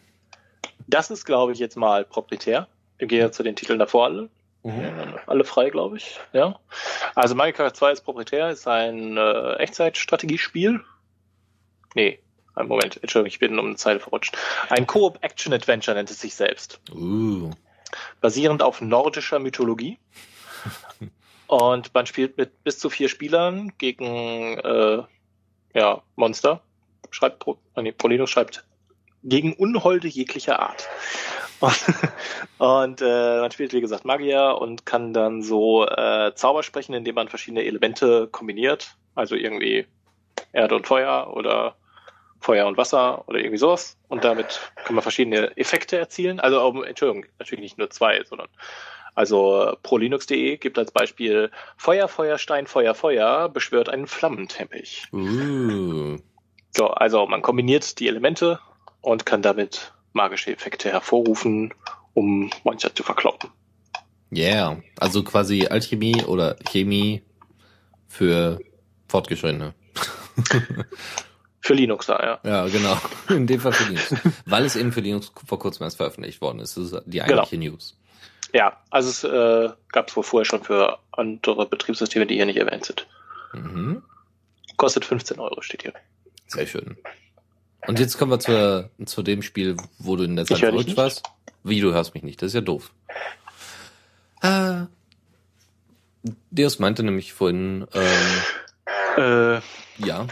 Speaker 3: Das ist, glaube ich, jetzt mal proprietär. Im Gegensatz zu den Titeln davor alle. Mhm. Alle frei, glaube ich. Ja. Also Magica 2 ist proprietär, ist ein äh, Echtzeitstrategiespiel. Nee, ein Moment, Entschuldigung, ich bin um eine Zeile verrutscht. Ein Coop-Action-Adventure nennt es sich selbst.
Speaker 2: Uh.
Speaker 3: Basierend auf nordischer Mythologie. Und man spielt mit bis zu vier Spielern gegen äh, ja, Monster. Schreibt Pro, nee, Polino schreibt gegen Unholde jeglicher Art. Und, und äh, man spielt, wie gesagt, Magier und kann dann so äh, Zauber sprechen, indem man verschiedene Elemente kombiniert. Also irgendwie Erde und Feuer oder Feuer und Wasser oder irgendwie sowas. Und damit kann man verschiedene Effekte erzielen. Also, Entschuldigung, natürlich nicht nur zwei, sondern also prolinux.de gibt als Beispiel Feuer, Feuer, Stein, Feuer, Feuer beschwört einen Flammenteppich.
Speaker 2: Uh.
Speaker 3: So, also man kombiniert die Elemente und kann damit magische Effekte hervorrufen, um Monster zu verkloppen.
Speaker 2: Yeah, also quasi Alchemie oder Chemie für Fortgeschrittene.
Speaker 3: Für Linux da, ja.
Speaker 2: Ja, genau. In dem Fall für Linux. Weil es eben für Linux vor kurzem erst veröffentlicht worden ist. Das ist die eigentliche genau. News.
Speaker 3: Ja, also es äh, gab es wohl vorher schon für andere Betriebssysteme, die hier nicht erwähnt sind.
Speaker 2: Mhm.
Speaker 3: Kostet 15 Euro, steht hier.
Speaker 2: Sehr schön. Und jetzt kommen wir zu, zu dem Spiel, wo du in der Zeit verrückt warst. Wie, du hörst mich nicht, das ist ja doof. Äh, Deus meinte nämlich vorhin, ähm,
Speaker 3: äh,
Speaker 2: ja.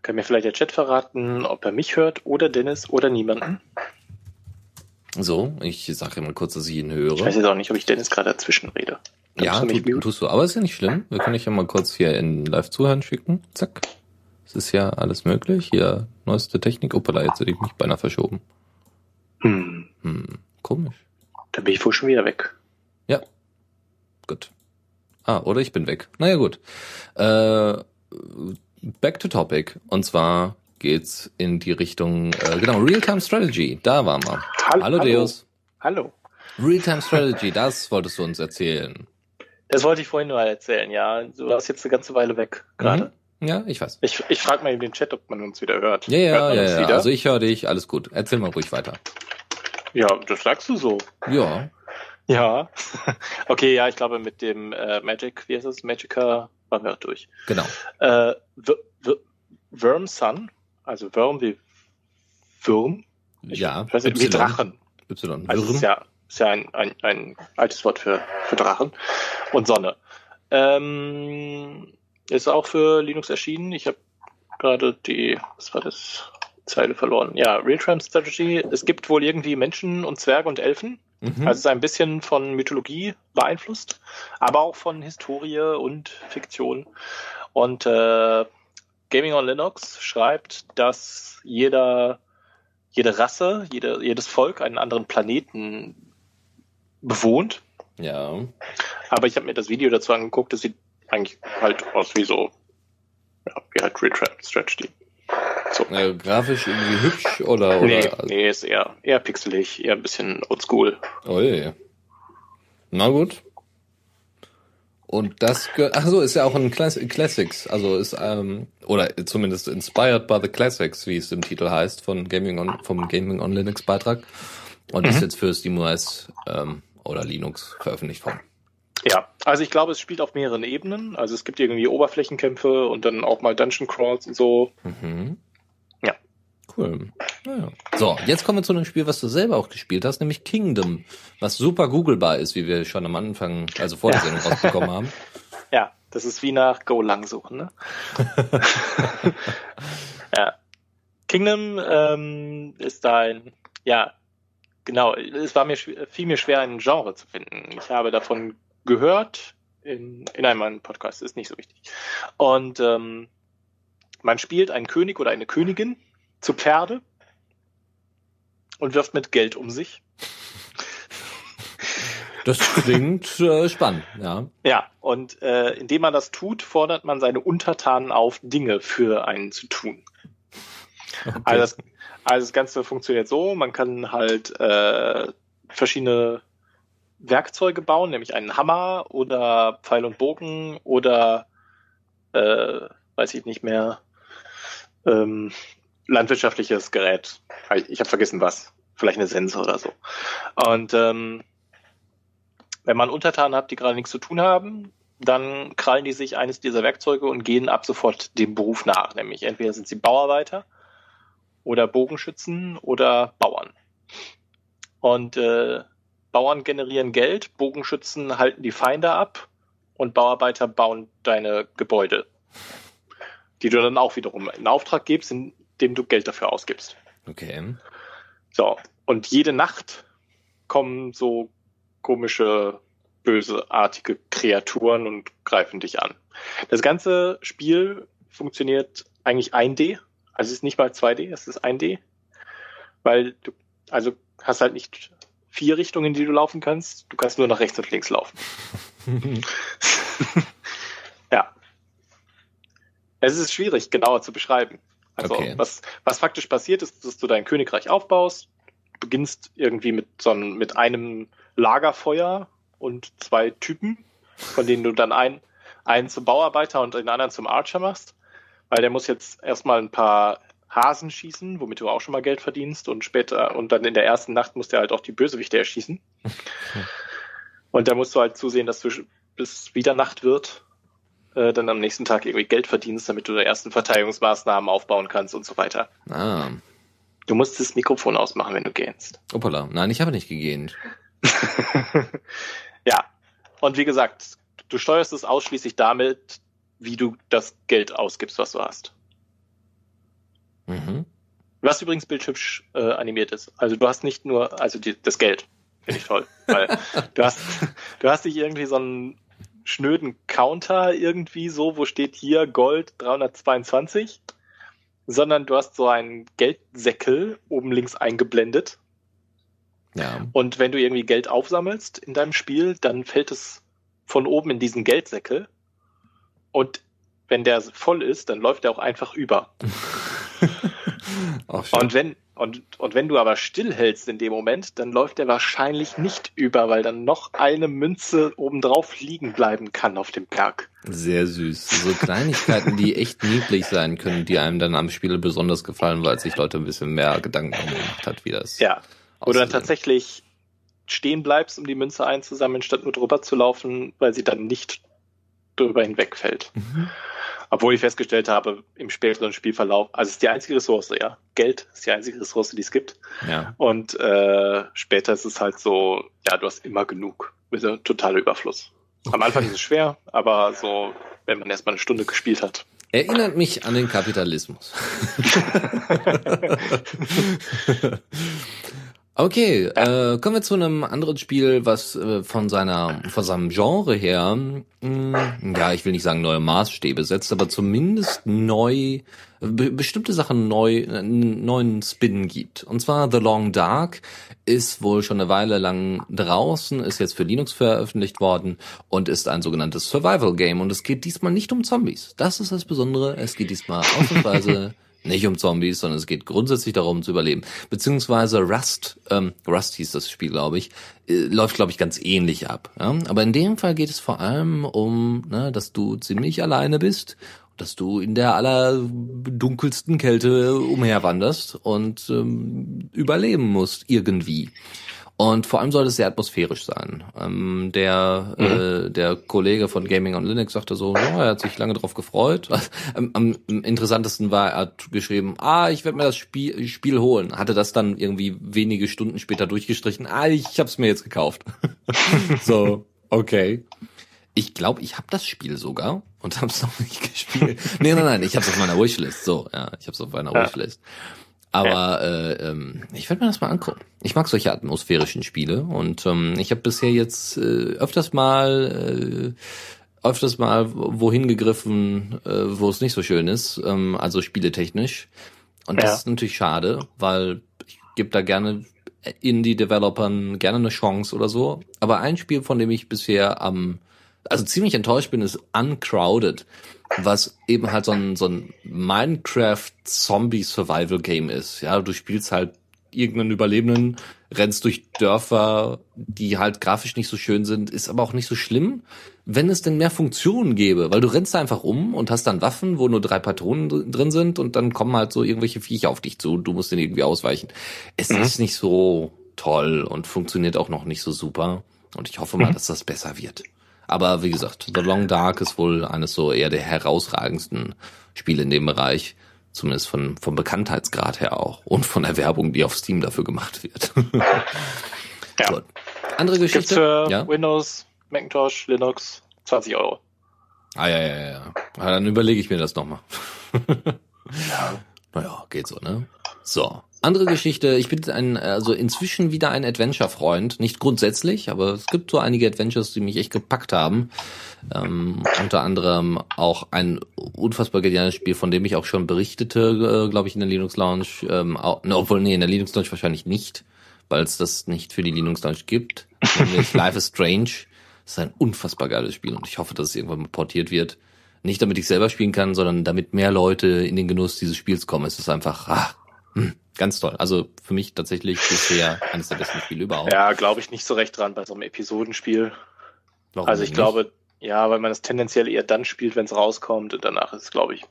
Speaker 3: Kann mir vielleicht der Chat verraten, ob er mich hört oder Dennis oder niemanden?
Speaker 2: So, ich sage mal kurz, dass ich ihn höre.
Speaker 3: Ich weiß jetzt auch nicht, ob ich Dennis gerade dazwischen rede.
Speaker 2: ja, du tu, tust du, aber ist ja nicht schlimm. Wir können dich ja mal kurz hier in Live-Zuhören schicken. Zack. Es ist ja alles möglich. Hier, neueste Technik. Opala, jetzt hätte ich mich beinahe verschoben.
Speaker 3: Hm.
Speaker 2: Hm, komisch.
Speaker 3: Da bin ich wohl schon wieder weg.
Speaker 2: Ja. Gut. Ah, oder ich bin weg. Naja, gut. Äh, back to topic. Und zwar geht's in die Richtung, äh, genau, Real-Time Strategy. Da waren wir. Hallo, hallo Deus.
Speaker 3: Hallo.
Speaker 2: Real-Time Strategy, das wolltest du uns erzählen.
Speaker 3: Das wollte ich vorhin nur erzählen, ja. Du warst jetzt eine ganze Weile weg gerade.
Speaker 2: Mhm. Ja, ich weiß.
Speaker 3: Ich, ich frage mal in den Chat, ob man uns wieder hört.
Speaker 2: Ja, ja,
Speaker 3: hört
Speaker 2: ja, ja. Also ich höre dich, alles gut. Erzähl mal ruhig weiter.
Speaker 3: Ja, das sagst du so.
Speaker 2: Ja.
Speaker 3: Ja. okay, ja, ich glaube mit dem äh, Magic, wie heißt es? Magica waren wir auch durch.
Speaker 2: Genau.
Speaker 3: Äh, Worm Sun, also Worm wie Würm.
Speaker 2: Ich ja.
Speaker 3: Weiß nicht, wie Drachen.
Speaker 2: Y.
Speaker 3: Also ist ja, ist ja ein, ein, ein altes Wort für, für Drachen. Und Sonne. Ähm, ist auch für Linux erschienen. Ich habe gerade die, was war das? Zeile verloren. Ja, Real-Time Strategy. Es gibt wohl irgendwie Menschen und Zwerge und Elfen. Mhm. Also es ist ein bisschen von Mythologie beeinflusst, aber auch von Historie und Fiktion. Und äh, Gaming on Linux schreibt, dass jeder, jede Rasse, jede, jedes Volk einen anderen Planeten bewohnt.
Speaker 2: Ja.
Speaker 3: Aber ich habe mir das Video dazu angeguckt, das sieht eigentlich halt aus wie so, ja, wie halt Retrap Strategy.
Speaker 2: So. Ja, grafisch irgendwie hübsch oder?
Speaker 3: Nee,
Speaker 2: oder?
Speaker 3: nee ist eher, eher pixelig, eher ein bisschen oldschool.
Speaker 2: Oh je. Na gut. Und das gehört, ach so, ist ja auch ein Class Classics, also ist, ähm, oder zumindest inspired by the Classics, wie es im Titel heißt, von Gaming on, vom Gaming on Linux Beitrag. Und mhm. ist jetzt für SteamOS, ähm, oder Linux veröffentlicht worden.
Speaker 3: Ja, also ich glaube, es spielt auf mehreren Ebenen. Also es gibt irgendwie Oberflächenkämpfe und dann auch mal Dungeon Crawls und so.
Speaker 2: Mhm.
Speaker 3: Ja.
Speaker 2: Cool. Naja. So, jetzt kommen wir zu einem Spiel, was du selber auch gespielt hast, nämlich Kingdom, was super googlebar ist, wie wir schon am Anfang, also vor der Sendung rausbekommen haben.
Speaker 3: Ja, das ist wie nach Go lang suchen, ne? ja. Kingdom ähm, ist ein, ja, genau, es war mir fiel mir schwer, ein Genre zu finden. Ich habe davon gehört in, in einem Podcast, ist nicht so wichtig. Und ähm, man spielt einen König oder eine Königin zu Pferde und wirft mit Geld um sich.
Speaker 2: Das klingt äh, spannend, ja.
Speaker 3: Ja, und äh, indem man das tut, fordert man seine Untertanen auf, Dinge für einen zu tun. Okay. Also, das, also das Ganze funktioniert so, man kann halt äh, verschiedene Werkzeuge bauen, nämlich einen Hammer oder Pfeil und Bogen oder äh, weiß ich nicht mehr, ähm, landwirtschaftliches Gerät. Ich habe vergessen was. Vielleicht eine Sense oder so. Und ähm, wenn man Untertanen hat, die gerade nichts zu tun haben, dann krallen die sich eines dieser Werkzeuge und gehen ab sofort dem Beruf nach. Nämlich entweder sind sie Bauarbeiter oder Bogenschützen oder Bauern. Und äh, Bauern generieren Geld, Bogenschützen halten die Feinde ab und Bauarbeiter bauen deine Gebäude, die du dann auch wiederum in Auftrag gibst, indem du Geld dafür ausgibst.
Speaker 2: Okay.
Speaker 3: So, und jede Nacht kommen so komische, böseartige Kreaturen und greifen dich an. Das ganze Spiel funktioniert eigentlich 1D, also es ist nicht mal 2D, es ist 1D, weil du also hast halt nicht vier Richtungen, in die du laufen kannst. Du kannst nur nach rechts und links laufen. ja. Es ist schwierig, genauer zu beschreiben. Also, okay. was, was faktisch passiert ist, dass du dein Königreich aufbaust, beginnst irgendwie mit so einem, mit einem Lagerfeuer und zwei Typen, von denen du dann einen, einen zum Bauarbeiter und den anderen zum Archer machst, weil der muss jetzt erstmal ein paar Hasen schießen, womit du auch schon mal Geld verdienst und später und dann in der ersten Nacht musst du halt auch die Bösewichte erschießen. und da musst du halt zusehen, dass du bis wieder Nacht wird, äh, dann am nächsten Tag irgendwie Geld verdienst, damit du die ersten Verteidigungsmaßnahmen aufbauen kannst und so weiter.
Speaker 2: Ah.
Speaker 3: Du musst das Mikrofon ausmachen, wenn du gähnst.
Speaker 2: Opala. Nein, ich habe nicht gegähnt.
Speaker 3: ja. Und wie gesagt, du steuerst es ausschließlich damit, wie du das Geld ausgibst, was du hast.
Speaker 2: Mhm.
Speaker 3: Was übrigens bildhübsch äh, animiert ist. Also du hast nicht nur, also die, das Geld, finde ich toll. weil du hast, du hast nicht irgendwie so einen schnöden Counter irgendwie so, wo steht hier Gold 322, sondern du hast so einen Geldsäckel oben links eingeblendet.
Speaker 2: Ja.
Speaker 3: Und wenn du irgendwie Geld aufsammelst in deinem Spiel, dann fällt es von oben in diesen Geldsäckel und wenn der voll ist, dann läuft er auch einfach über. und wenn und, und wenn du aber stillhältst in dem Moment, dann läuft er wahrscheinlich nicht über, weil dann noch eine Münze obendrauf liegen bleiben kann auf dem Berg.
Speaker 2: Sehr süß. So Kleinigkeiten, die echt niedlich sein können, die einem dann am Spiel besonders gefallen, weil sich Leute ein bisschen mehr Gedanken gemacht hat, wie das.
Speaker 3: Ja. Oder dann tatsächlich stehen bleibst, um die Münze einzusammeln, statt nur drüber zu laufen, weil sie dann nicht drüber hinwegfällt. Mhm. Obwohl ich festgestellt habe, im späteren Spielverlauf, also es ist die einzige Ressource, ja. Geld ist die einzige Ressource, die es gibt.
Speaker 2: Ja.
Speaker 3: Und äh, später ist es halt so, ja, du hast immer genug. Mit einem totaler Überfluss. Am Anfang ist es schwer, aber so, wenn man erstmal eine Stunde gespielt hat.
Speaker 2: Erinnert mich an den Kapitalismus. Okay, äh, kommen wir zu einem anderen Spiel, was äh, von seiner von seinem Genre her, mh, hm, ja, ich will nicht sagen neue Maßstäbe setzt, aber zumindest neu be bestimmte Sachen neu äh, neuen Spin gibt. Und zwar The Long Dark ist wohl schon eine Weile lang draußen, ist jetzt für Linux veröffentlicht worden und ist ein sogenanntes Survival Game und es geht diesmal nicht um Zombies. Das ist das Besondere, es geht diesmal ausnahmsweise nicht um Zombies, sondern es geht grundsätzlich darum zu überleben. Beziehungsweise Rust, ähm, Rust hieß das Spiel, glaube ich, äh, läuft, glaube ich, ganz ähnlich ab. Ja? Aber in dem Fall geht es vor allem um, ne, dass du ziemlich alleine bist dass du in der allerdunkelsten Kälte umherwanderst und ähm, überleben musst irgendwie. Und vor allem soll es sehr atmosphärisch sein. Ähm, der, mhm. äh, der Kollege von Gaming on Linux sagte so, ja, er hat sich lange darauf gefreut. am, am interessantesten war, er hat geschrieben, ah, ich werde mir das Spiel, Spiel holen. Hatte das dann irgendwie wenige Stunden später durchgestrichen. Ah, ich, ich hab's mir jetzt gekauft. so, okay. Ich glaube, ich habe das Spiel sogar und habe es noch nicht gespielt. nee, nein, nein, ich habe es auf meiner Wishlist. So, ja, ich habe es auf meiner ja. Wishlist. Aber äh, ähm, ich werde mir das mal angucken. Ich mag solche atmosphärischen Spiele und ähm, ich habe bisher jetzt äh, öfters mal äh, öfters mal wohin gegriffen, äh, wo es nicht so schön ist, ähm, also spieletechnisch. Und das ja. ist natürlich schade, weil ich gebe da gerne Indie-Developern gerne eine Chance oder so. Aber ein Spiel, von dem ich bisher am, also ziemlich enttäuscht bin, ist Uncrowded was eben halt so ein, so ein Minecraft-Zombie-Survival-Game ist. Ja, du spielst halt irgendeinen Überlebenden, rennst durch Dörfer, die halt grafisch nicht so schön sind, ist aber auch nicht so schlimm, wenn es denn mehr Funktionen gäbe, weil du rennst da einfach um und hast dann Waffen, wo nur drei Patronen drin sind und dann kommen halt so irgendwelche Viecher auf dich zu, du musst denen irgendwie ausweichen. Es mhm. ist nicht so toll und funktioniert auch noch nicht so super und ich hoffe mal, mhm. dass das besser wird. Aber wie gesagt, The Long Dark ist wohl eines so eher der herausragendsten Spiele in dem Bereich. Zumindest von, vom Bekanntheitsgrad her auch. Und von der Werbung, die auf Steam dafür gemacht wird.
Speaker 3: ja. So.
Speaker 2: Andere Geschichte. Gibt's
Speaker 3: für ja? Windows, Macintosh, Linux 20 Euro.
Speaker 2: Ah, ja, ja, ja. Ah, dann überlege ich mir das nochmal. ja. Naja, geht so, ne? So. Andere Geschichte, ich bin ein, also inzwischen wieder ein Adventure-Freund. Nicht grundsätzlich, aber es gibt so einige Adventures, die mich echt gepackt haben. Ähm, unter anderem auch ein unfassbar geniales Spiel, von dem ich auch schon berichtete, äh, glaube ich, in der Linux Lounge. Ähm, auch, ne, obwohl, nee, in der Linux Lounge wahrscheinlich nicht, weil es das nicht für die Linux Lounge gibt. Nämlich Life is Strange. Das ist ein unfassbar geiles Spiel und ich hoffe, dass es irgendwann mal portiert wird. Nicht damit ich selber spielen kann, sondern damit mehr Leute in den Genuss dieses Spiels kommen. Es ist einfach, ah, hm, Ganz toll. Also für mich tatsächlich bisher eines der besten Spiele überhaupt.
Speaker 3: Ja, glaube ich nicht so recht dran bei so einem Episodenspiel. Warum also ich nicht? glaube, ja, weil man es tendenziell eher dann spielt, wenn es rauskommt und danach ist es, glaube ich.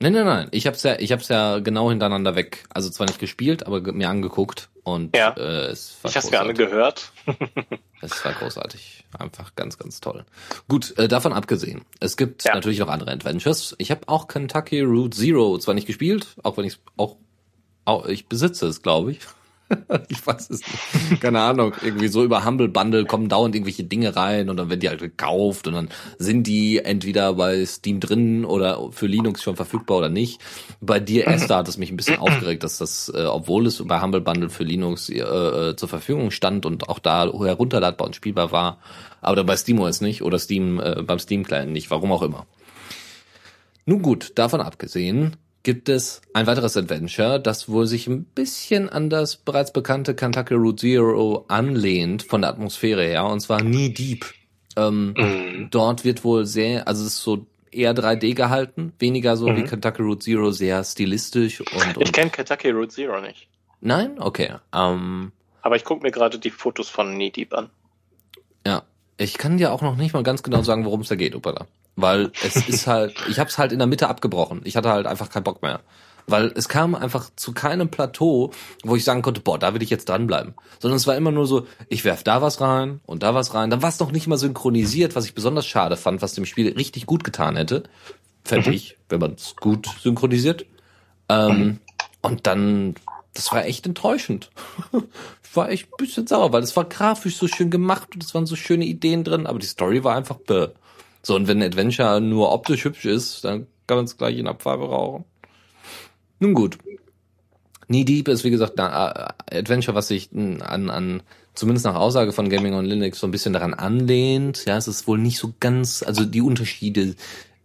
Speaker 2: Nein, nein, nein. Ich hab's ja, ich hab's ja genau hintereinander weg. Also zwar nicht gespielt, aber mir angeguckt und
Speaker 3: ja. äh, es war Ich hab's gerne gehört.
Speaker 2: es war großartig. Einfach ganz, ganz toll. Gut, äh, davon abgesehen. Es gibt ja. natürlich noch andere Adventures. Ich habe auch Kentucky Route Zero zwar nicht gespielt, auch wenn ich auch ich besitze es, glaube ich. ich weiß es nicht. Keine Ahnung. Irgendwie so über Humble Bundle kommen dauernd irgendwelche Dinge rein und dann werden die halt gekauft und dann sind die entweder bei Steam drin oder für Linux schon verfügbar oder nicht. Bei dir, Esther, hat es mich ein bisschen aufgeregt, dass das, äh, obwohl es bei Humble Bundle für Linux äh, äh, zur Verfügung stand und auch da herunterladbar und spielbar war, aber dann bei SteamOS nicht oder Steam äh, beim Steam Client nicht, warum auch immer. Nun gut, davon abgesehen, gibt es ein weiteres Adventure, das wohl sich ein bisschen an das bereits bekannte Kentucky Route Zero anlehnt von der Atmosphäre her, und zwar Knee Deep. Ähm, mhm. Dort wird wohl sehr, also es ist so eher 3D gehalten, weniger so mhm. wie Kentucky Route Zero, sehr stilistisch und. und
Speaker 3: ich kenne Kentucky Route Zero nicht.
Speaker 2: Nein? Okay. Ähm,
Speaker 3: Aber ich gucke mir gerade die Fotos von Knee Deep an.
Speaker 2: Ja. Ich kann dir auch noch nicht mal ganz genau sagen, worum es da geht, Opala. Weil es ist halt, ich habe es halt in der Mitte abgebrochen. Ich hatte halt einfach keinen Bock mehr. Weil es kam einfach zu keinem Plateau, wo ich sagen konnte, boah, da will ich jetzt dranbleiben. Sondern es war immer nur so, ich werf da was rein und da was rein. Dann war es noch nicht mal synchronisiert, was ich besonders schade fand, was dem Spiel richtig gut getan hätte. Fände mhm. ich, wenn man es gut synchronisiert. Ähm, mhm. Und dann, das war echt enttäuschend. ich war echt ein bisschen sauer, weil es war grafisch so schön gemacht und es waren so schöne Ideen drin, aber die Story war einfach bäh. So, und wenn Adventure nur optisch hübsch ist, dann kann man es gleich in Abfarbe rauchen. Nun gut. Knee Deep ist, wie gesagt, ein äh, Adventure, was sich an, an, zumindest nach Aussage von Gaming on Linux so ein bisschen daran anlehnt. Ja, es ist wohl nicht so ganz, also die Unterschiede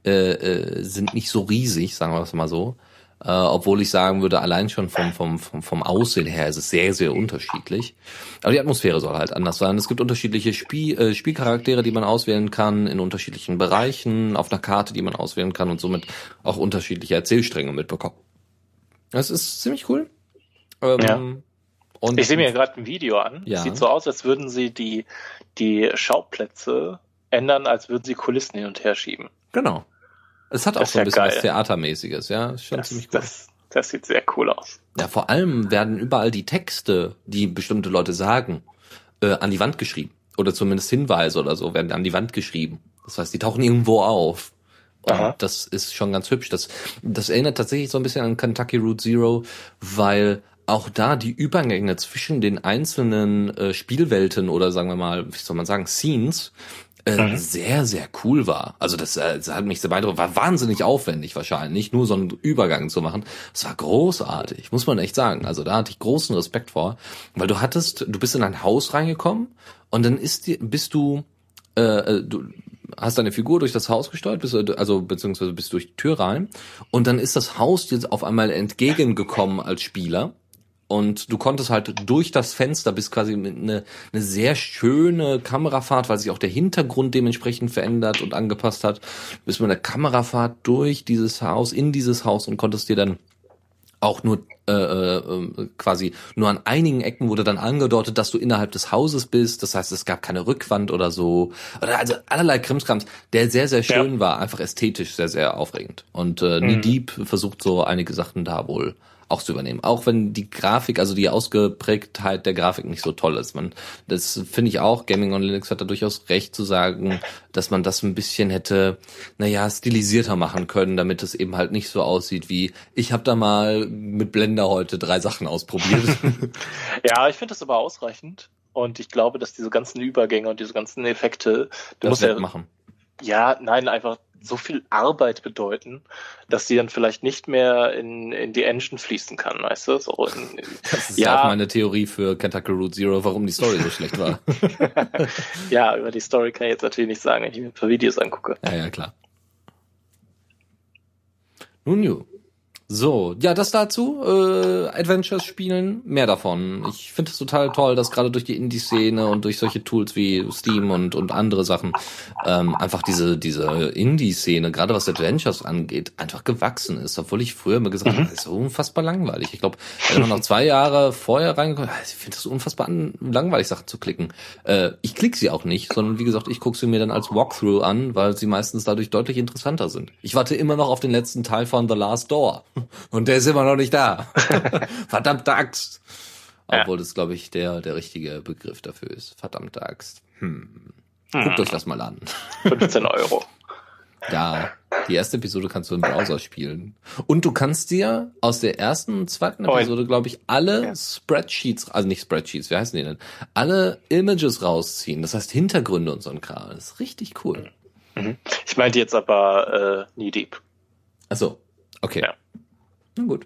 Speaker 2: äh, äh, sind nicht so riesig, sagen wir es mal so. Äh, obwohl ich sagen würde, allein schon vom, vom, vom, vom Aussehen her ist es sehr, sehr unterschiedlich. Aber die Atmosphäre soll halt anders sein. Es gibt unterschiedliche Spiel, äh, Spielcharaktere, die man auswählen kann, in unterschiedlichen Bereichen, auf einer Karte, die man auswählen kann und somit auch unterschiedliche Erzählstränge mitbekommen. Das ist ziemlich cool.
Speaker 3: Ähm, ja. Und ich sehe mir gerade ein Video an. Ja. Sieht so aus, als würden sie die, die Schauplätze ändern, als würden sie Kulissen hin und her schieben.
Speaker 2: Genau. Es hat auch so ein bisschen geil. was Theatermäßiges, ja. Ist schon
Speaker 3: das,
Speaker 2: ziemlich cool.
Speaker 3: Das, das sieht sehr cool aus.
Speaker 2: Ja, vor allem werden überall die Texte, die bestimmte Leute sagen, äh, an die Wand geschrieben. Oder zumindest Hinweise oder so werden an die Wand geschrieben. Das heißt, die tauchen irgendwo auf. Und das ist schon ganz hübsch. Das, das erinnert tatsächlich so ein bisschen an Kentucky Route Zero, weil auch da die Übergänge zwischen den einzelnen äh, Spielwelten oder sagen wir mal, wie soll man sagen, Scenes äh, mhm. sehr, sehr cool war. Also das, äh, das hat mich sehr beeindruckt. War wahnsinnig aufwendig wahrscheinlich, nur so einen Übergang zu machen. Es war großartig, muss man echt sagen. Also da hatte ich großen Respekt vor, weil du hattest, du bist in ein Haus reingekommen und dann ist die, bist du, äh, äh du hast deine Figur durch das Haus gesteuert, bist, also beziehungsweise bist durch die Tür rein und dann ist das Haus dir auf einmal entgegengekommen als Spieler und du konntest halt durch das Fenster bis quasi eine, eine sehr schöne Kamerafahrt, weil sich auch der Hintergrund dementsprechend verändert und angepasst hat, bist mit einer Kamerafahrt durch dieses Haus, in dieses Haus und konntest dir dann auch nur äh, äh, quasi nur an einigen Ecken wurde dann angedeutet, dass du innerhalb des Hauses bist. Das heißt, es gab keine Rückwand oder so. Oder also allerlei Krimskrams, der sehr, sehr schön ja. war, einfach ästhetisch sehr, sehr aufregend. Und äh, mhm. Deep versucht so einige Sachen da wohl auch zu übernehmen. Auch wenn die Grafik, also die Ausgeprägtheit der Grafik nicht so toll ist. Man, das finde ich auch, Gaming on Linux hat da durchaus recht zu sagen, dass man das ein bisschen hätte, naja, stilisierter machen können, damit es eben halt nicht so aussieht wie, ich habe da mal mit Blender heute drei Sachen ausprobiert.
Speaker 3: ja, ich finde das aber ausreichend. Und ich glaube, dass diese ganzen Übergänge und diese ganzen Effekte, du das musst ja
Speaker 2: machen.
Speaker 3: Ja, nein, einfach so viel Arbeit bedeuten, dass die dann vielleicht nicht mehr in, in die Engine fließen kann, weißt du? So in,
Speaker 2: das ist ja auch meine Theorie für Kentucky Route Zero, warum die Story so schlecht war.
Speaker 3: ja, über die Story kann ich jetzt natürlich nicht sagen, wenn ich mir ein paar Videos angucke.
Speaker 2: Ja, ja, klar. Nun, jo. So, ja, das dazu. Äh, Adventures spielen, mehr davon. Ich finde es total toll, dass gerade durch die Indie-Szene und durch solche Tools wie Steam und, und andere Sachen ähm, einfach diese, diese Indie-Szene, gerade was Adventures angeht, einfach gewachsen ist. Obwohl ich früher immer gesagt mhm. habe, das ist unfassbar langweilig. Ich glaube, wenn man noch zwei Jahre vorher reingekommen ich finde es unfassbar langweilig, Sachen zu klicken. Äh, ich klicke sie auch nicht, sondern wie gesagt, ich gucke sie mir dann als Walkthrough an, weil sie meistens dadurch deutlich interessanter sind. Ich warte immer noch auf den letzten Teil von The Last Door. Und der ist immer noch nicht da. Verdammte Axt. Obwohl ja. das, glaube ich, der, der richtige Begriff dafür ist. Verdammte Axt. Hm. Guckt hm. euch das mal an.
Speaker 3: 15 Euro.
Speaker 2: Ja, die erste Episode kannst du im Browser spielen. Und du kannst dir aus der ersten und zweiten Episode, glaube ich, alle ja. Spreadsheets, also nicht Spreadsheets, wie heißen die denn? Alle Images rausziehen. Das heißt Hintergründe und so ein Kram. Das ist richtig cool.
Speaker 3: Mhm. Ich meinte jetzt aber äh, Knee Deep.
Speaker 2: Ach so, okay. Ja. Na gut.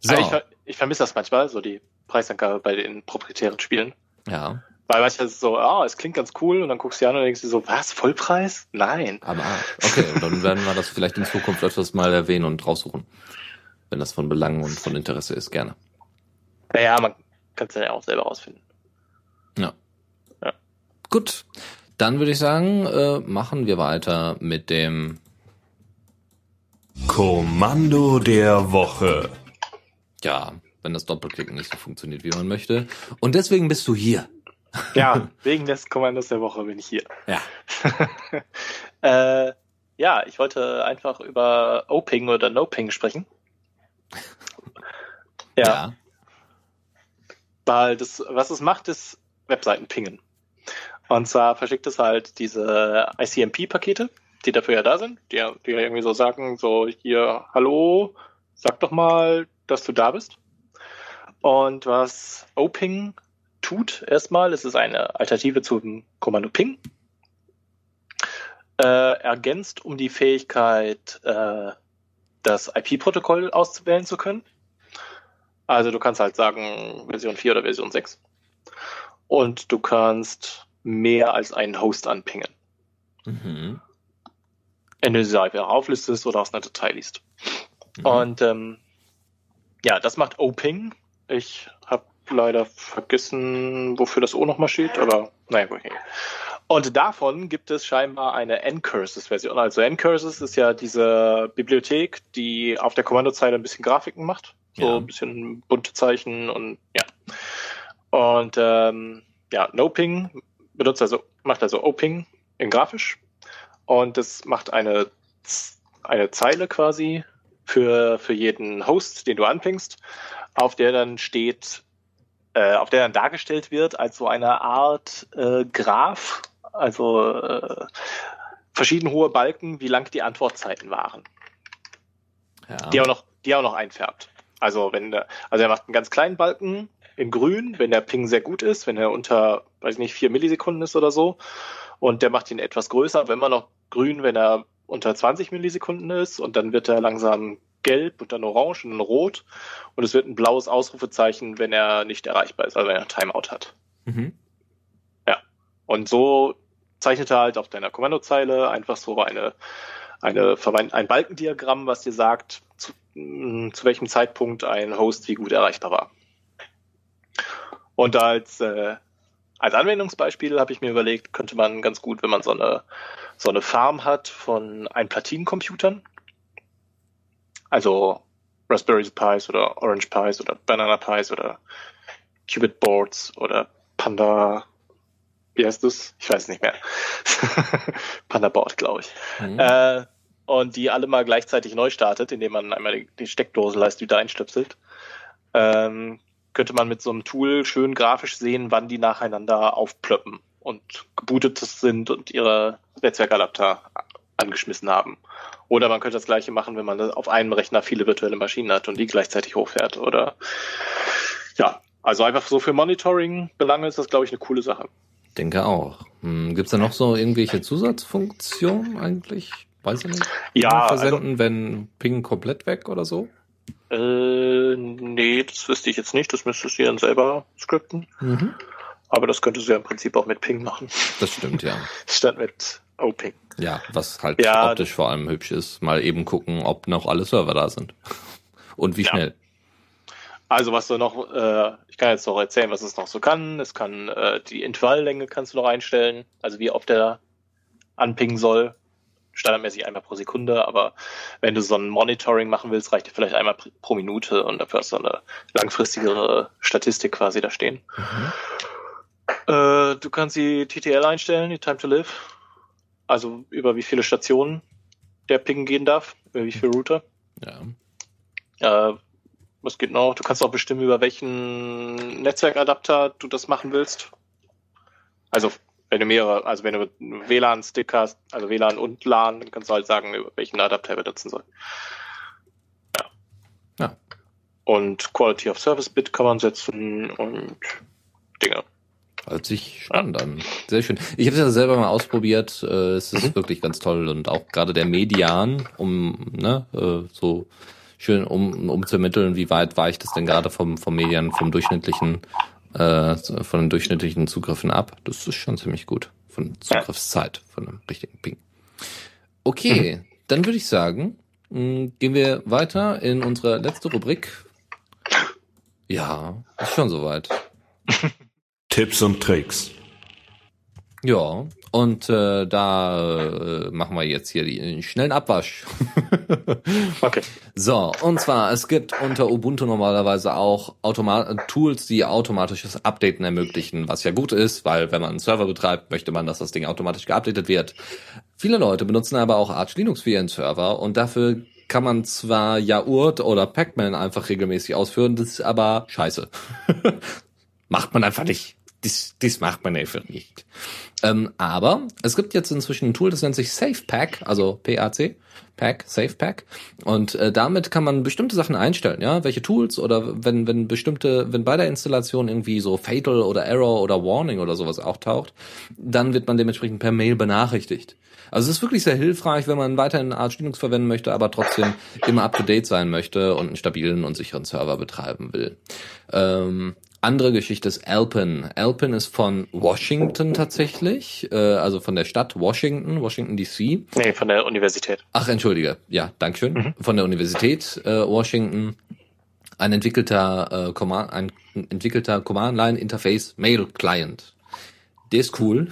Speaker 3: So. Also ich, ver ich vermisse das manchmal, so die Preisangabe bei den proprietären Spielen.
Speaker 2: Ja.
Speaker 3: Weil manchmal ist es so, ah, es klingt ganz cool und dann guckst du an und denkst dir so, was, Vollpreis? Nein.
Speaker 2: Aber okay, und dann werden wir das vielleicht in Zukunft öfters mal erwähnen und raussuchen. Wenn das von Belang und von Interesse ist, gerne.
Speaker 3: Naja, man kann es ja auch selber rausfinden.
Speaker 2: Ja. ja. Gut. Dann würde ich sagen, äh, machen wir weiter mit dem
Speaker 1: Kommando der Woche.
Speaker 2: Ja, wenn das Doppelklicken nicht so funktioniert, wie man möchte. Und deswegen bist du hier.
Speaker 3: Ja, wegen des Kommandos der Woche bin ich hier.
Speaker 2: Ja.
Speaker 3: äh, ja, ich wollte einfach über O-Ping oder No-Ping sprechen. Ja. ja. Weil das, was es macht, ist Webseiten pingen. Und zwar verschickt es halt diese ICMP-Pakete, die dafür ja da sind, die, die ja irgendwie so sagen, so hier, hallo, sag doch mal, dass du da bist. Und was O-Ping tut erstmal, es ist eine Alternative zum Kommando Ping. Äh, ergänzt um die Fähigkeit, äh, das IP-Protokoll auszuwählen zu können. Also du kannst halt sagen Version 4 oder Version 6. Und du kannst mehr als einen Host anpingen. Mhm. Einfach auflistest oder aus einer Datei liest. Mhm. Und ähm, ja, das macht O-Ping. Ich habe leider vergessen, wofür das O nochmal steht, aber naja, okay. Und davon gibt es scheinbar eine N-Curses-Version. Also N-Curses ist ja diese Bibliothek, die auf der Kommandozeile ein bisschen Grafiken macht. So ja. ein bisschen bunte Zeichen und ja. Und ähm, ja, NoPing benutzt also, macht also O-Ping in grafisch und das macht eine, eine Zeile quasi für, für jeden Host, den du anpingst, auf der dann steht, äh, auf der dann dargestellt wird als so eine Art äh, Graph, also äh, verschieden hohe Balken, wie lang die Antwortzeiten waren. Ja. Die auch noch, die auch noch einfärbt. Also wenn der, also er macht einen ganz kleinen Balken in grün, wenn der Ping sehr gut ist, wenn er unter, weiß ich nicht, vier Millisekunden ist oder so. Und der macht ihn etwas größer, wenn man noch grün, wenn er unter 20 Millisekunden ist und dann wird er langsam gelb und dann orange und dann rot und es wird ein blaues Ausrufezeichen, wenn er nicht erreichbar ist, also wenn er Timeout hat. Mhm. Ja. Und so zeichnet er halt auf deiner Kommandozeile einfach so eine, eine, ein Balkendiagramm, was dir sagt, zu, mm, zu welchem Zeitpunkt ein Host wie gut erreichbar war. Und als, äh, als Anwendungsbeispiel habe ich mir überlegt, könnte man ganz gut, wenn man so eine, so eine Farm hat von ein Platinencomputern, also Raspberry Pis oder Orange Pis oder Banana Pis oder Qubit Boards oder Panda, wie heißt das? Ich weiß nicht mehr. Panda Board, glaube ich. Mhm. Äh, und die alle mal gleichzeitig neu startet, indem man einmal die, die Steckdosenleiste wieder einstöpselt, ähm, könnte man mit so einem Tool schön grafisch sehen, wann die nacheinander aufplöppen und gebootet sind und ihre Netzwerkadapter angeschmissen haben. Oder man könnte das gleiche machen, wenn man auf einem Rechner viele virtuelle Maschinen hat und die gleichzeitig hochfährt. Oder ja, also einfach so für Monitoring-Belange ist das, glaube ich, eine coole Sache.
Speaker 2: Denke auch. Hm, Gibt es da noch so irgendwelche Zusatzfunktionen eigentlich? Weiß ich nicht.
Speaker 3: Ja.
Speaker 2: Versenden, also, wenn Ping komplett weg oder so?
Speaker 3: Äh, nee, das wüsste ich jetzt nicht. Das müsstest du dann selber skripten. Mhm. Aber das könntest du ja im Prinzip auch mit Ping machen.
Speaker 2: Das stimmt, ja.
Speaker 3: Statt mit O-Ping.
Speaker 2: Ja, was halt ja, optisch vor allem hübsch ist. Mal eben gucken, ob noch alle Server da sind. Und wie ja. schnell.
Speaker 3: Also was du noch, äh, ich kann jetzt noch erzählen, was es noch so kann. Es kann äh, die Intervalllänge kannst du noch einstellen, also wie oft der anpingen soll standardmäßig einmal pro Sekunde, aber wenn du so ein Monitoring machen willst, reicht dir vielleicht einmal pro Minute und dafür hast du eine langfristigere Statistik quasi da stehen. Mhm. Äh, du kannst die TTL einstellen, die Time to Live, also über wie viele Stationen der Ping gehen darf, über wie viele Router. Ja. Äh, was geht noch? Du kannst auch bestimmen, über welchen Netzwerkadapter du das machen willst. Also wenn du mehrere, also wenn du WLAN-Stick hast, also WLAN und LAN, dann kannst du halt sagen, welchen Adapter er benutzen soll. Ja. ja. Und Quality of Service Bit kann man setzen und Dinge.
Speaker 2: Hört sich spannend an. Sehr schön. Ich habe es ja selber mal ausprobiert. Äh, es ist mhm. wirklich ganz toll und auch gerade der Median, um ne, äh, so schön um, um zu ermitteln, wie weit weicht es denn gerade vom, vom Median, vom durchschnittlichen äh, von den durchschnittlichen Zugriffen ab. Das ist schon ziemlich gut. Von Zugriffszeit, von einem richtigen Ping. Okay, mhm. dann würde ich sagen, mh, hm, gehen wir weiter in unsere letzte Rubrik. Ja, ist schon soweit.
Speaker 1: Tipps und Tricks.
Speaker 2: Ja, und äh, da äh, machen wir jetzt hier den schnellen Abwasch.
Speaker 3: okay.
Speaker 2: So, und zwar, es gibt unter Ubuntu normalerweise auch Automat Tools, die automatisches Updaten ermöglichen, was ja gut ist, weil wenn man einen Server betreibt, möchte man, dass das Ding automatisch geupdatet wird. Viele Leute benutzen aber auch Arch Linux für ihren Server und dafür kann man zwar Yaurt oder Pacman einfach regelmäßig ausführen, das ist aber scheiße. Macht man einfach nicht. Das, das macht man einfach nicht. Ähm, aber es gibt jetzt inzwischen ein Tool, das nennt sich SafePack, also PAC, Pack, SafePack. Und äh, damit kann man bestimmte Sachen einstellen, ja, welche Tools oder wenn, wenn bestimmte, wenn bei der Installation irgendwie so Fatal oder Error oder Warning oder sowas auftaucht, dann wird man dementsprechend per Mail benachrichtigt. Also es ist wirklich sehr hilfreich, wenn man weiterhin Arch Linux verwenden möchte, aber trotzdem immer up to date sein möchte und einen stabilen und sicheren Server betreiben will. Ähm, andere Geschichte ist Alpin. Alpin ist von Washington tatsächlich, äh, also von der Stadt Washington, Washington DC.
Speaker 3: Nee, von der Universität.
Speaker 2: Ach, entschuldige. Ja, Dankeschön. Mhm. Von der Universität äh, Washington. Ein entwickelter, äh, Command, ein entwickelter Command-Line-Interface Mail Client. Der ist cool,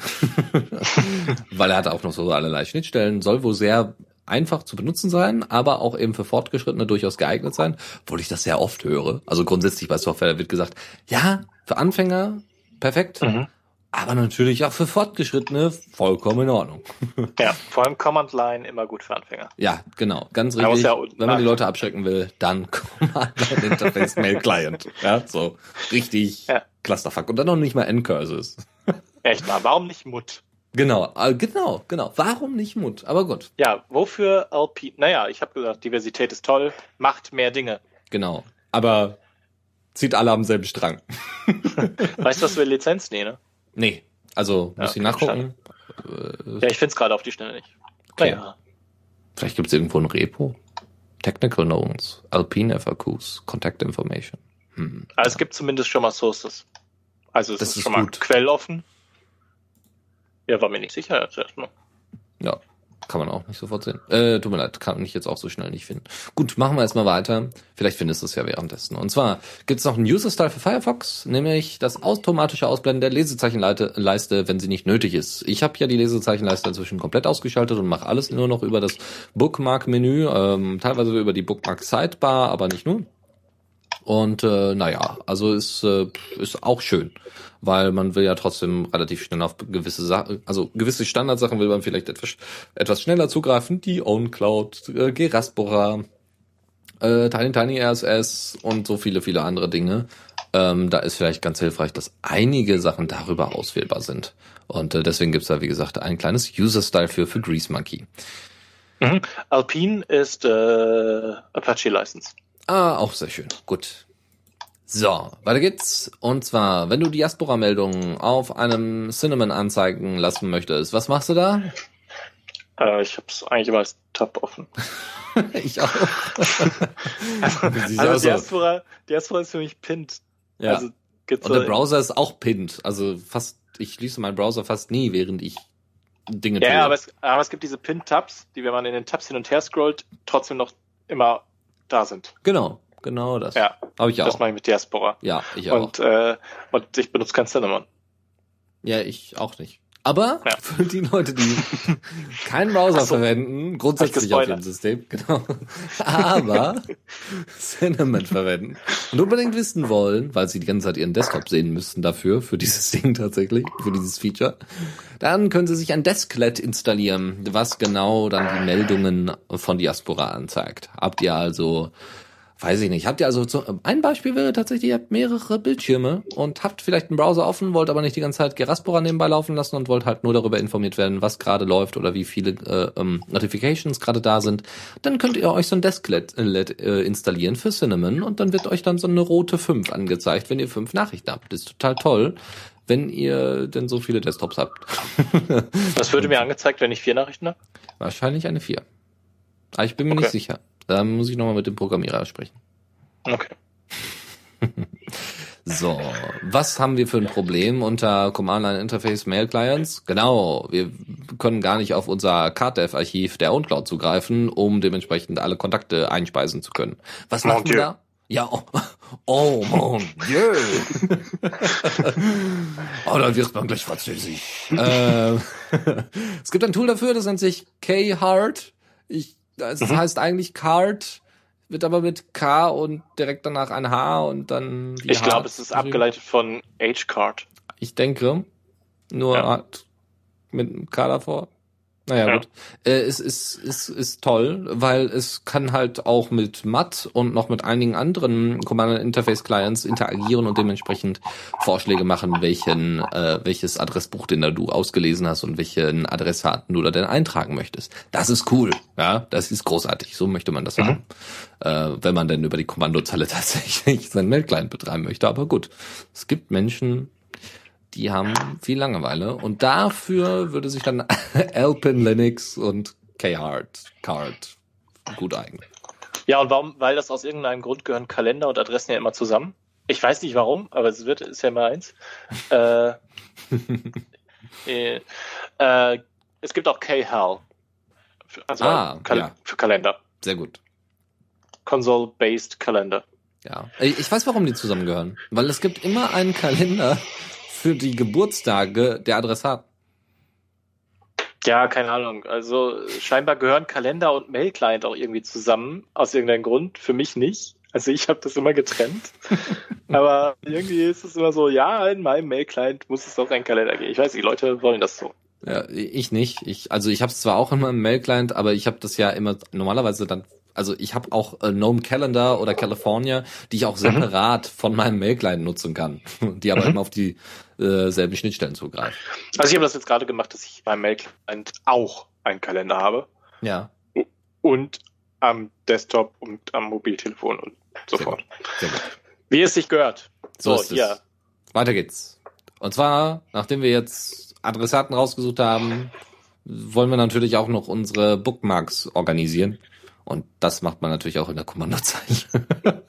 Speaker 2: weil er hat auch noch so allerlei Schnittstellen, soll wohl sehr einfach zu benutzen sein, aber auch eben für Fortgeschrittene durchaus geeignet sein, obwohl ich das sehr oft höre. Also grundsätzlich bei Software wird gesagt, ja, für Anfänger perfekt, mhm. aber natürlich auch für Fortgeschrittene vollkommen in Ordnung.
Speaker 3: Ja, vor allem Command Line immer gut für Anfänger.
Speaker 2: Ja, genau, ganz richtig. Ja Wenn man die Leute abschrecken will, dann Command Line Interface Mail Client. Ja, so richtig ja. Clusterfuck. Und dann noch nicht mal N-Curses.
Speaker 3: Echt mal, warum nicht Mut?
Speaker 2: Genau, äh, genau, genau. Warum nicht Mut? Aber gut.
Speaker 3: Ja, wofür LP? Naja, ich habe gesagt, Diversität ist toll, macht mehr Dinge.
Speaker 2: Genau. Aber zieht alle am selben Strang.
Speaker 3: weißt du, was für Lizenz? Nee, ne?
Speaker 2: Nee. Also, muss ja, ich nachgucken?
Speaker 3: Ja, ich find's gerade auf die Schnelle nicht.
Speaker 2: Okay. Naja. Vielleicht gibt's irgendwo ein Repo. Technical Notes, Alpine FAQs, Contact Information.
Speaker 3: Hm. Also es gibt zumindest schon mal Sources. Also es das ist, ist schon gut. mal quelloffen. Ja, war mir nicht sicher zuerst mal.
Speaker 2: Ja, kann man auch nicht sofort sehen. Äh, tut mir leid, kann ich jetzt auch so schnell nicht finden. Gut, machen wir erstmal weiter. Vielleicht findest du es ja währenddessen. Und zwar gibt's noch einen User-Style für Firefox, nämlich das automatische Ausblenden der Lesezeichenleiste, wenn sie nicht nötig ist. Ich habe ja die Lesezeichenleiste inzwischen komplett ausgeschaltet und mache alles nur noch über das Bookmark-Menü, ähm, teilweise über die Bookmark-Sidebar, aber nicht nur. Und äh, naja, also ist, äh, ist auch schön weil man will ja trotzdem relativ schnell auf gewisse Sachen, also gewisse Standardsachen will man vielleicht etwas, etwas schneller zugreifen, die OwnCloud, äh, Geraspora, äh, Tiny Tiny RSS und so viele, viele andere Dinge. Ähm, da ist vielleicht ganz hilfreich, dass einige Sachen darüber auswählbar sind. Und äh, deswegen gibt's da, wie gesagt, ein kleines User-Style für, für Grease Monkey.
Speaker 3: Mhm. Alpine ist äh, Apache License.
Speaker 2: Ah, auch sehr schön. Gut. So, weiter geht's. Und zwar, wenn du Diaspora-Meldungen auf einem Cinnamon anzeigen lassen möchtest, was machst du da?
Speaker 3: Äh, ich hab's eigentlich immer als Tab offen.
Speaker 2: ich auch.
Speaker 3: also, also Diaspora, Diaspora ist für mich pinned.
Speaker 2: Ja. Also, Und der Browser ist auch pinned. Also fast, ich schließe meinen Browser fast nie, während ich Dinge
Speaker 3: ja, tue. Ja, aber es, aber es gibt diese Pinned-Tabs, die, wenn man in den Tabs hin und her scrollt, trotzdem noch immer da sind.
Speaker 2: Genau. Genau das.
Speaker 3: Ja. Habe ich auch. Das mache ich mit Diaspora.
Speaker 2: Ja, ich auch.
Speaker 3: Und, äh, und ich benutze kein Cinnamon.
Speaker 2: Ja, ich auch nicht. Aber ja. für die Leute, die keinen Browser so, verwenden, grundsätzlich auf ihrem System, genau, aber Cinnamon verwenden und unbedingt wissen wollen, weil sie die ganze Zeit ihren Desktop sehen müssten dafür, für dieses Ding tatsächlich, für dieses Feature, dann können sie sich ein Desklet installieren, was genau dann die Meldungen von Diaspora anzeigt. Habt ihr also Weiß ich nicht. Habt ihr also so, ein Beispiel wäre tatsächlich, ihr habt mehrere Bildschirme und habt vielleicht einen Browser offen, wollt aber nicht die ganze Zeit Geraspora nebenbei laufen lassen und wollt halt nur darüber informiert werden, was gerade läuft oder wie viele äh, ähm, Notifications gerade da sind. Dann könnt ihr euch so ein Desklet äh, installieren für Cinnamon und dann wird euch dann so eine rote 5 angezeigt, wenn ihr fünf Nachrichten habt. Das ist total toll wenn ihr denn so viele Desktops habt.
Speaker 3: Was würde mir angezeigt, wenn ich vier Nachrichten habe?
Speaker 2: Wahrscheinlich eine 4. Aber ich bin mir okay. nicht sicher. Da muss ich nochmal mit dem Programmierer sprechen.
Speaker 3: Okay.
Speaker 2: so, was haben wir für ein Problem unter Command Line Interface Mail Clients? Genau, wir können gar nicht auf unser CardDev-Archiv der OwnCloud zugreifen, um dementsprechend alle Kontakte einspeisen zu können. Was machen wir da? Ja, oh, oh mon Dieu. oh, dann wird man gleich französisch. äh, es gibt ein Tool dafür, das nennt sich K-Hard. Ich, das mhm. heißt eigentlich Card, wird aber mit K und direkt danach ein H und dann.
Speaker 3: Ich glaube, es ist abgeleitet von H-Card.
Speaker 2: Ich denke. Nur ja. mit K davor. Naja, ja. gut. Äh, es ist, ist, ist toll, weil es kann halt auch mit MAT und noch mit einigen anderen Command Interface Clients interagieren und dementsprechend Vorschläge machen, welchen, äh, welches Adressbuch denn da du ausgelesen hast und welchen Adressaten du da denn eintragen möchtest. Das ist cool. Ja, das ist großartig. So möchte man das mhm. haben. Äh, wenn man denn über die Kommandozeile tatsächlich seinen Mail-Client betreiben möchte. Aber gut. Es gibt Menschen, die haben viel Langeweile und dafür würde sich dann Alpin Linux und K-Hard Card gut eignen.
Speaker 3: Ja, und warum? Weil das aus irgendeinem Grund gehören Kalender und Adressen ja immer zusammen. Ich weiß nicht warum, aber es wird, ist ja immer eins. äh, äh, äh, es gibt auch K-Hal. Also ah, Kal ja. für Kalender.
Speaker 2: Sehr gut.
Speaker 3: Console-based Kalender.
Speaker 2: Ja, ich weiß, warum die zusammengehören. Weil es gibt immer einen Kalender für die Geburtstage der Adressaten?
Speaker 3: Ja, keine Ahnung. Also scheinbar gehören Kalender und Mail-Client auch irgendwie zusammen, aus irgendeinem Grund. Für mich nicht. Also ich habe das immer getrennt. Aber irgendwie ist es immer so, ja, in meinem Mail-Client muss es auch ein Kalender geben. Ich weiß, die Leute wollen das so.
Speaker 2: Ja, ich nicht. Ich, also ich habe es zwar auch in meinem Mail-Client, aber ich habe das ja immer normalerweise dann also ich habe auch äh, Gnome Calendar oder California, die ich auch mhm. separat mhm. von meinem Mail-Client nutzen kann, die aber mhm. immer auf die äh, selben Schnittstellen zugreifen.
Speaker 3: Also ich habe das jetzt gerade gemacht, dass ich beim Mail-Client auch einen Kalender habe.
Speaker 2: Ja.
Speaker 3: Und am Desktop und am Mobiltelefon und so Sehr fort. Gut. Sehr gut. Wie es sich gehört.
Speaker 2: So, so ja. Weiter geht's. Und zwar, nachdem wir jetzt Adressaten rausgesucht haben, wollen wir natürlich auch noch unsere Bookmarks organisieren. Und das macht man natürlich auch in der Kommandozeile.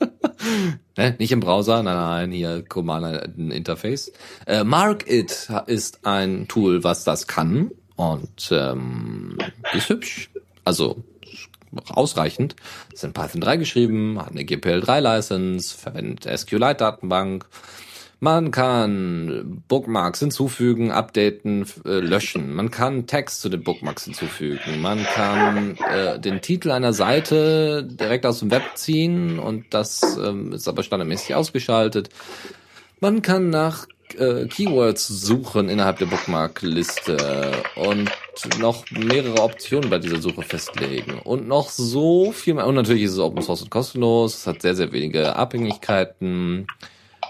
Speaker 2: ne? Nicht im Browser, nein, nein, hier Command-Interface. Äh, MarkIt ist ein Tool, was das kann und ähm, ist hübsch. Also ausreichend. Ist in Python 3 geschrieben, hat eine GPL3-License, verwendet SQLite-Datenbank, man kann Bookmarks hinzufügen, updaten, äh, löschen. Man kann Text zu den Bookmarks hinzufügen. Man kann äh, den Titel einer Seite direkt aus dem Web ziehen und das ähm, ist aber standardmäßig ausgeschaltet. Man kann nach äh, Keywords suchen innerhalb der Bookmark-Liste und noch mehrere Optionen bei dieser Suche festlegen und noch so viel mehr. Und natürlich ist es Open Source und kostenlos. Es hat sehr, sehr wenige Abhängigkeiten.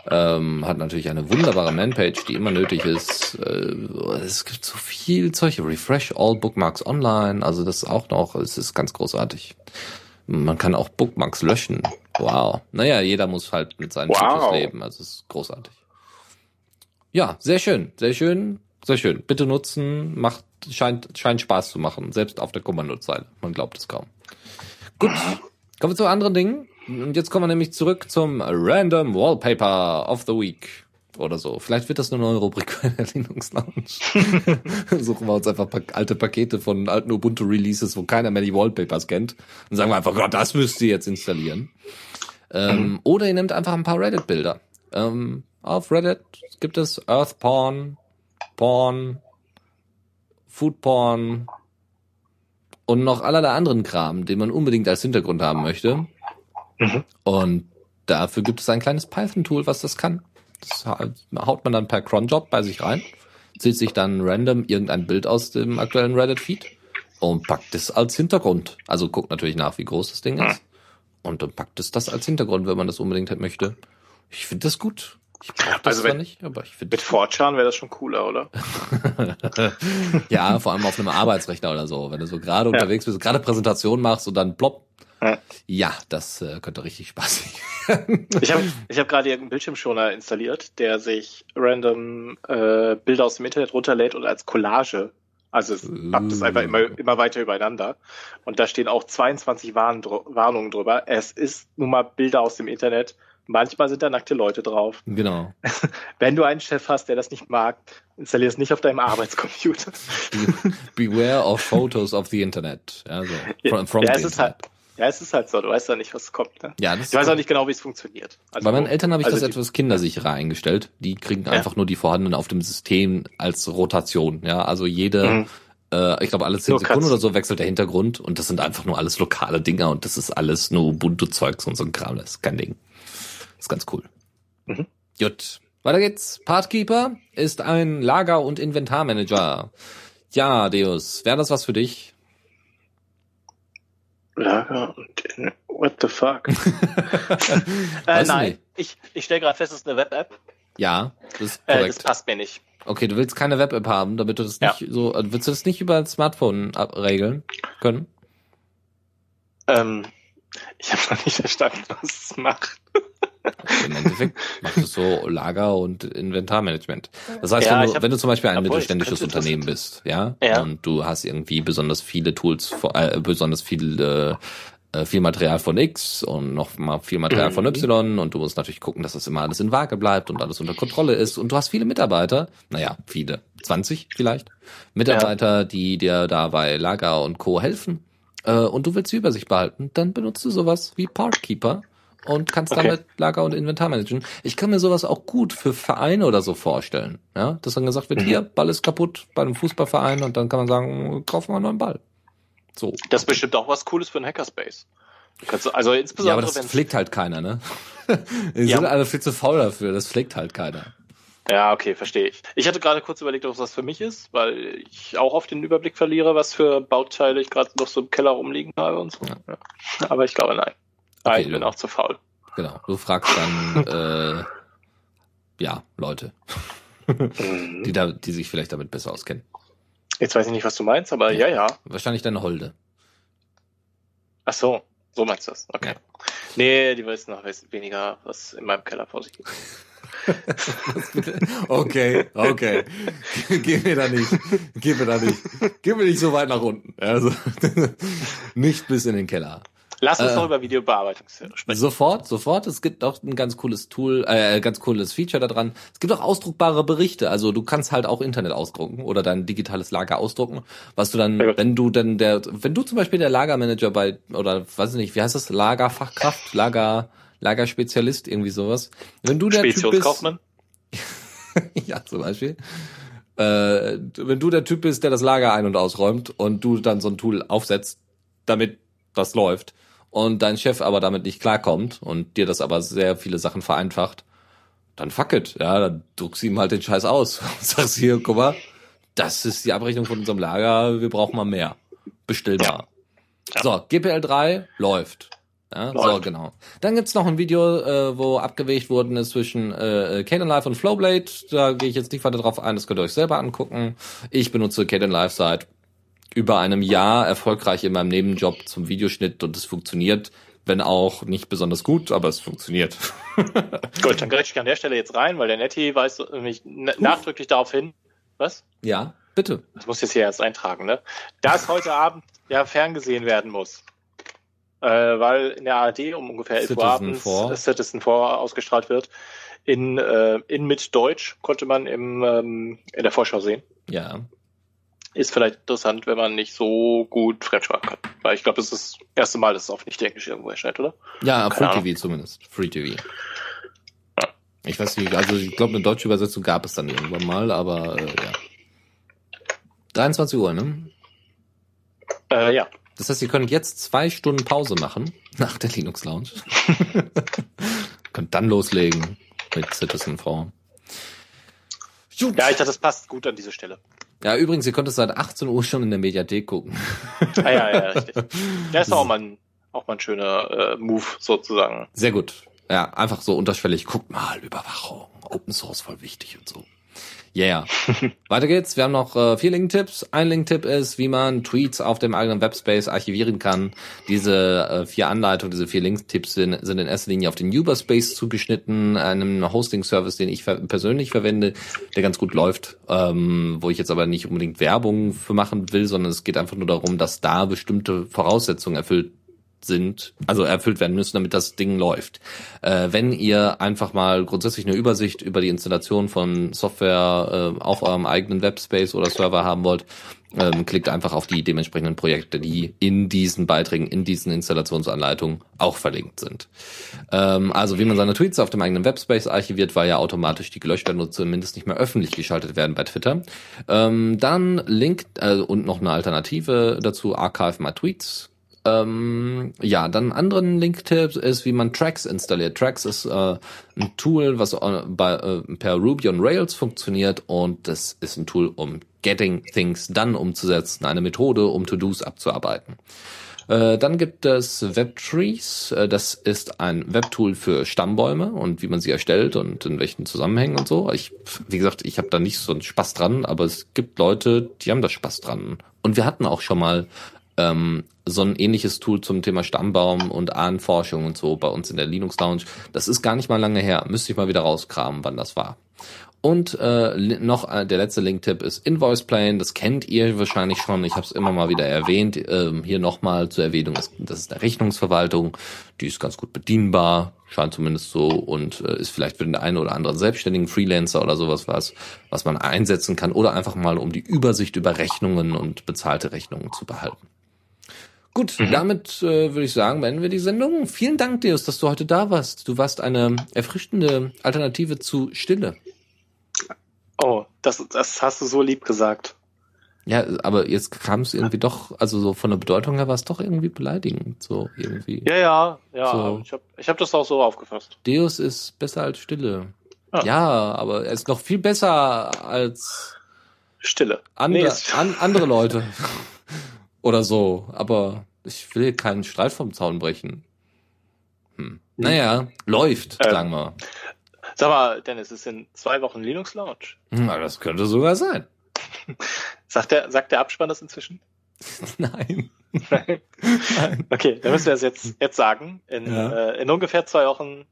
Speaker 2: Ähm, hat natürlich eine wunderbare Manpage, die immer nötig ist. Äh, es gibt so viel Zeug. Refresh all Bookmarks online. Also das auch noch, es ist ganz großartig. Man kann auch Bookmarks löschen. Wow. Naja, jeder muss halt mit seinen wow. leben. Also es ist großartig. Ja, sehr schön, sehr schön, sehr schön. Bitte nutzen, macht, scheint, scheint Spaß zu machen. Selbst auf der Kommandozeile. Man glaubt es kaum. Gut. Kommen wir zu anderen Dingen. Und jetzt kommen wir nämlich zurück zum Random Wallpaper of the Week oder so. Vielleicht wird das eine neue Rubrik bei der Linux Lounge. Suchen wir uns einfach alte Pakete von alten Ubuntu Releases, wo keiner mehr die Wallpapers kennt und sagen wir einfach, Gott, das müsst ihr jetzt installieren. Ähm, mhm. Oder ihr nehmt einfach ein paar Reddit-Bilder. Ähm, auf Reddit gibt es Earth Porn, Porn, Food Porn und noch allerlei anderen Kram, den man unbedingt als Hintergrund haben möchte. Mhm. Und dafür gibt es ein kleines Python-Tool, was das kann. Das haut man dann per cronjob bei sich rein, zieht sich dann random irgendein Bild aus dem aktuellen Reddit-Feed und packt es als Hintergrund. Also guckt natürlich nach, wie groß das Ding ist. Und dann packt es das als Hintergrund, wenn man das unbedingt möchte. Ich finde das gut. Ich brauche das also
Speaker 3: wenn,
Speaker 2: nicht, aber ich
Speaker 3: finde. Mit Fortran wäre das schon cooler, oder?
Speaker 2: ja, vor allem auf einem Arbeitsrechner oder so. Wenn du so gerade ja. unterwegs bist, gerade Präsentation machst und dann plopp, ja, das äh, könnte richtig spaßig
Speaker 3: werden. ich habe ich hab gerade einen Bildschirmschoner installiert, der sich random äh, Bilder aus dem Internet runterlädt und als Collage. Also es pappt es einfach immer, immer weiter übereinander. Und da stehen auch 22 Warn Warnungen drüber. Es ist nun mal Bilder aus dem Internet. Manchmal sind da nackte Leute drauf.
Speaker 2: Genau.
Speaker 3: Wenn du einen Chef hast, der das nicht mag, installier es nicht auf deinem Arbeitscomputer.
Speaker 2: Beware of photos of the Internet. Also,
Speaker 3: from, from ja, es ist halt, Ja, es ist halt so, du weißt ja nicht, was kommt. Ne?
Speaker 2: Ja, das
Speaker 3: ich weiß auch nicht genau, wie es funktioniert.
Speaker 2: Also, Bei meinen Eltern habe ich also das etwas kindersicherer eingestellt. Die kriegen ja. einfach nur die vorhandenen auf dem System als Rotation. Ja, also jede, mhm. äh, ich glaube alle zehn Sekunden oder so wechselt der Hintergrund und das sind einfach nur alles lokale Dinger und das ist alles nur Ubuntu-Zeugs und so ein Kram. Das ist kein Ding. Das ist ganz cool. Mhm. Gut. Weiter geht's. Partkeeper ist ein Lager- und Inventarmanager. Ja, Deus, wäre das was für dich?
Speaker 3: Lager und in, what the fuck? äh, nein, nicht. ich, ich stelle gerade fest, es ist eine Web-App.
Speaker 2: Ja, das ist korrekt. Äh,
Speaker 3: das passt mir nicht.
Speaker 2: Okay, du willst keine Web-App haben, damit du das nicht ja. so, also willst du das nicht über ein Smartphone regeln können?
Speaker 3: Ähm, ich habe noch nicht verstanden, was es macht.
Speaker 2: Im Endeffekt macht es so Lager- und Inventarmanagement. Das heißt, ja, wenn, du, hab, wenn du zum Beispiel ein mittelständisches Unternehmen bist, ja, ja, und du hast irgendwie besonders viele Tools, äh, besonders viele äh, viel Material von X und noch mal viel Material von mhm. Y und du musst natürlich gucken, dass das immer alles in Waage bleibt und alles unter Kontrolle ist und du hast viele Mitarbeiter, naja, viele, 20 vielleicht, Mitarbeiter, ja. die dir da bei Lager und Co. helfen äh, und du willst die Übersicht behalten, dann benutzt du sowas wie Parkkeeper und kannst okay. damit Lager und Inventar managen. Ich kann mir sowas auch gut für Vereine oder so vorstellen. Ja, dass dann gesagt wird, mhm. hier, Ball ist kaputt bei einem Fußballverein und dann kann man sagen, kaufen wir einen neuen Ball. So.
Speaker 3: Das ist bestimmt auch was Cooles für einen Hackerspace. kannst, also insbesondere. Ja,
Speaker 2: aber das pflegt halt keiner, ne? Die ja. sind alle viel zu faul dafür, das pflegt halt keiner.
Speaker 3: Ja, okay, verstehe ich. Ich hatte gerade kurz überlegt, ob das für mich ist, weil ich auch auf den Überblick verliere, was für Bauteile ich gerade noch so im Keller rumliegen habe und so. Ja. Aber ich glaube, nein. Okay, ich bin auch zu faul.
Speaker 2: Genau, du fragst dann, äh, ja, Leute, mhm. die da, die sich vielleicht damit besser auskennen.
Speaker 3: Jetzt weiß ich nicht, was du meinst, aber ja, ja.
Speaker 2: Wahrscheinlich deine Holde.
Speaker 3: Ach so, so meinst du das. Okay. Ja. Nee, die wissen noch weniger, was in meinem Keller vor sich geht.
Speaker 2: okay, okay. Geh mir da nicht. Geh mir da nicht. Geh mir nicht so weit nach unten. Also, nicht bis in den Keller.
Speaker 3: Lass uns äh, noch über Videobearbeitung
Speaker 2: sprechen. Sofort, sofort. Es gibt auch ein ganz cooles Tool, äh, ganz cooles Feature da dran. Es gibt auch ausdruckbare Berichte. Also du kannst halt auch Internet ausdrucken oder dein digitales Lager ausdrucken, was du dann, ja. wenn du dann der, wenn du zum Beispiel der Lagermanager bei oder weiß ich nicht, wie heißt das, Lagerfachkraft, Lager, Lagerspezialist, irgendwie sowas. Wenn du der Typ bist, ja, zum Beispiel. Äh, wenn du der Typ bist, der das Lager ein- und ausräumt und du dann so ein Tool aufsetzt, damit das läuft, und dein Chef aber damit nicht klarkommt und dir das aber sehr viele Sachen vereinfacht, dann fuck it, ja, dann druckst du ihm halt den Scheiß aus und sagst hier, guck mal, das ist die Abrechnung von unserem Lager, wir brauchen mal mehr. Bestell mal. Ja. So, GPL 3 läuft. Ja, so, genau. Dann gibt's noch ein Video, äh, wo abgewegt worden ist zwischen äh, Caden Live und Flowblade. Da gehe ich jetzt nicht weiter drauf ein, das könnt ihr euch selber angucken. Ich benutze Caden Live seit über einem Jahr erfolgreich in meinem Nebenjob zum Videoschnitt und es funktioniert, wenn auch nicht besonders gut, aber es funktioniert.
Speaker 3: gut, dann greife ich an der Stelle jetzt rein, weil der Netty weist mich nachdrücklich darauf hin. Was?
Speaker 2: Ja, bitte.
Speaker 3: Das muss ich jetzt hier erst eintragen, ne? Dass heute Abend ja ferngesehen werden muss. Äh, weil in der ARD um ungefähr 11 Uhr abends das Citizen 4 ausgestrahlt wird. In, äh, in mit Deutsch konnte man im, ähm, in der Vorschau sehen.
Speaker 2: Ja
Speaker 3: ist vielleicht interessant, wenn man nicht so gut Fremdsprache kann. Weil ich glaube, es ist das erste Mal, dass es auf Nicht-Englisch irgendwo erscheint, oder?
Speaker 2: Ja, Free TV zumindest. Free TV. Ja. Ich weiß nicht, also ich glaube, eine deutsche Übersetzung gab es dann irgendwann mal, aber äh, ja. 23 Uhr, ne?
Speaker 3: Äh, ja.
Speaker 2: Das heißt, ihr könnt jetzt zwei Stunden Pause machen nach der Linux Lounge. könnt dann loslegen mit Citizen 4.
Speaker 3: Ja, ich dachte, das passt gut an diese Stelle.
Speaker 2: Ja, übrigens, ihr könnt es seit 18 Uhr schon in der Mediathek gucken.
Speaker 3: Ah, ja, ja, richtig. Das ist auch mal ein, auch mal ein schöner äh, Move sozusagen.
Speaker 2: Sehr gut. Ja, einfach so unterschwellig. Guckt mal, Überwachung, Open Source voll wichtig und so. Yeah. Weiter geht's. Wir haben noch äh, vier Link-Tipps. Ein Link-Tipp ist, wie man Tweets auf dem eigenen Webspace archivieren kann. Diese äh, vier Anleitungen, diese vier Link-Tipps sind, sind in erster Linie auf den Uberspace zugeschnitten, einem Hosting-Service, den ich ver persönlich verwende, der ganz gut läuft, ähm, wo ich jetzt aber nicht unbedingt Werbung für machen will, sondern es geht einfach nur darum, dass da bestimmte Voraussetzungen erfüllt sind, also erfüllt werden müssen, damit das Ding läuft. Äh, wenn ihr einfach mal grundsätzlich eine Übersicht über die Installation von Software äh, auf eurem eigenen Webspace oder Server haben wollt, ähm, klickt einfach auf die dementsprechenden Projekte, die in diesen Beiträgen, in diesen Installationsanleitungen auch verlinkt sind. Ähm, also wie man seine Tweets auf dem eigenen Webspace archiviert, weil ja automatisch die gelöscht werden und zumindest nicht mehr öffentlich geschaltet werden bei Twitter. Ähm, dann Link äh, und noch eine Alternative dazu, Archive My Tweets ähm, ja, dann einen anderen Link-Tipp ist, wie man Tracks installiert. Tracks ist äh, ein Tool, was äh, bei, äh, per Ruby on Rails funktioniert und das ist ein Tool, um Getting Things Done umzusetzen, eine Methode, um To-Dos abzuarbeiten. Äh, dann gibt es WebTrees. Äh, das ist ein Webtool für Stammbäume und wie man sie erstellt und in welchen Zusammenhängen und so. Ich, wie gesagt, ich habe da nicht so einen Spaß dran, aber es gibt Leute, die haben da Spaß dran. Und wir hatten auch schon mal ähm, so ein ähnliches Tool zum Thema Stammbaum und Ahnenforschung und so bei uns in der Linux Lounge. Das ist gar nicht mal lange her. Müsste ich mal wieder rauskramen, wann das war. Und äh, noch äh, der letzte Link-Tipp ist Invoice Plane. Das kennt ihr wahrscheinlich schon. Ich habe es immer mal wieder erwähnt. Ähm, hier nochmal zur Erwähnung. Ist, das ist eine Rechnungsverwaltung. Die ist ganz gut bedienbar. Scheint zumindest so. Und äh, ist vielleicht für den einen oder anderen selbstständigen Freelancer oder sowas was, was man einsetzen kann. Oder einfach mal, um die Übersicht über Rechnungen und bezahlte Rechnungen zu behalten. Gut, mhm. damit äh, würde ich sagen, beenden wir die Sendung. Vielen Dank, Deus, dass du heute da warst. Du warst eine erfrischende Alternative zu Stille.
Speaker 3: Oh, das, das hast du so lieb gesagt.
Speaker 2: Ja, aber jetzt kam es irgendwie doch, also so von der Bedeutung her war es doch irgendwie beleidigend, so irgendwie.
Speaker 3: Ja, ja, ja. So. Ich habe ich hab das auch so aufgefasst.
Speaker 2: Deus ist besser als Stille. Ah. Ja, aber er ist noch viel besser als
Speaker 3: Stille.
Speaker 2: Andere, nee, an, andere Leute. Oder so. Aber ich will keinen Streit vom Zaun brechen. Hm. hm. Naja, läuft, ähm, sagen wir.
Speaker 3: Sag mal, Dennis, ist in zwei Wochen Linux Launch.
Speaker 2: Hm, das könnte sogar sein.
Speaker 3: sagt, der, sagt der Abspann das inzwischen?
Speaker 2: Nein.
Speaker 3: Nein. Okay, dann müssen wir es jetzt, jetzt sagen. In, ja. äh, in ungefähr zwei Wochen,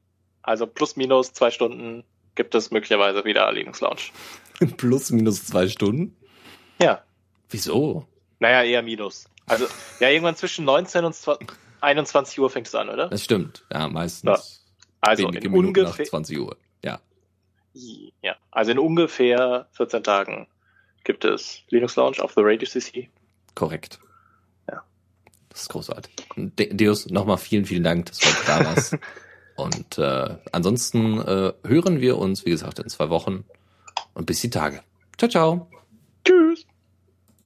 Speaker 3: also plus minus zwei Stunden, gibt es möglicherweise wieder Linux Launch.
Speaker 2: plus minus zwei Stunden?
Speaker 3: Ja.
Speaker 2: Wieso?
Speaker 3: Naja, eher Minus. Also, ja, irgendwann zwischen 19 und 21 Uhr fängt es an, oder?
Speaker 2: Das stimmt. Ja, meistens. Ja.
Speaker 3: Also in ungefähr
Speaker 2: 20 Uhr. Ja.
Speaker 3: Ja, also in ungefähr 14 Tagen gibt es Linux Launch auf the Radio CC.
Speaker 2: Korrekt.
Speaker 3: Ja.
Speaker 2: Das ist großartig. De Deus, nochmal vielen, vielen Dank, dass du da warst. Und äh, ansonsten äh, hören wir uns, wie gesagt, in zwei Wochen. Und bis die Tage. Ciao, ciao.
Speaker 3: Tschüss.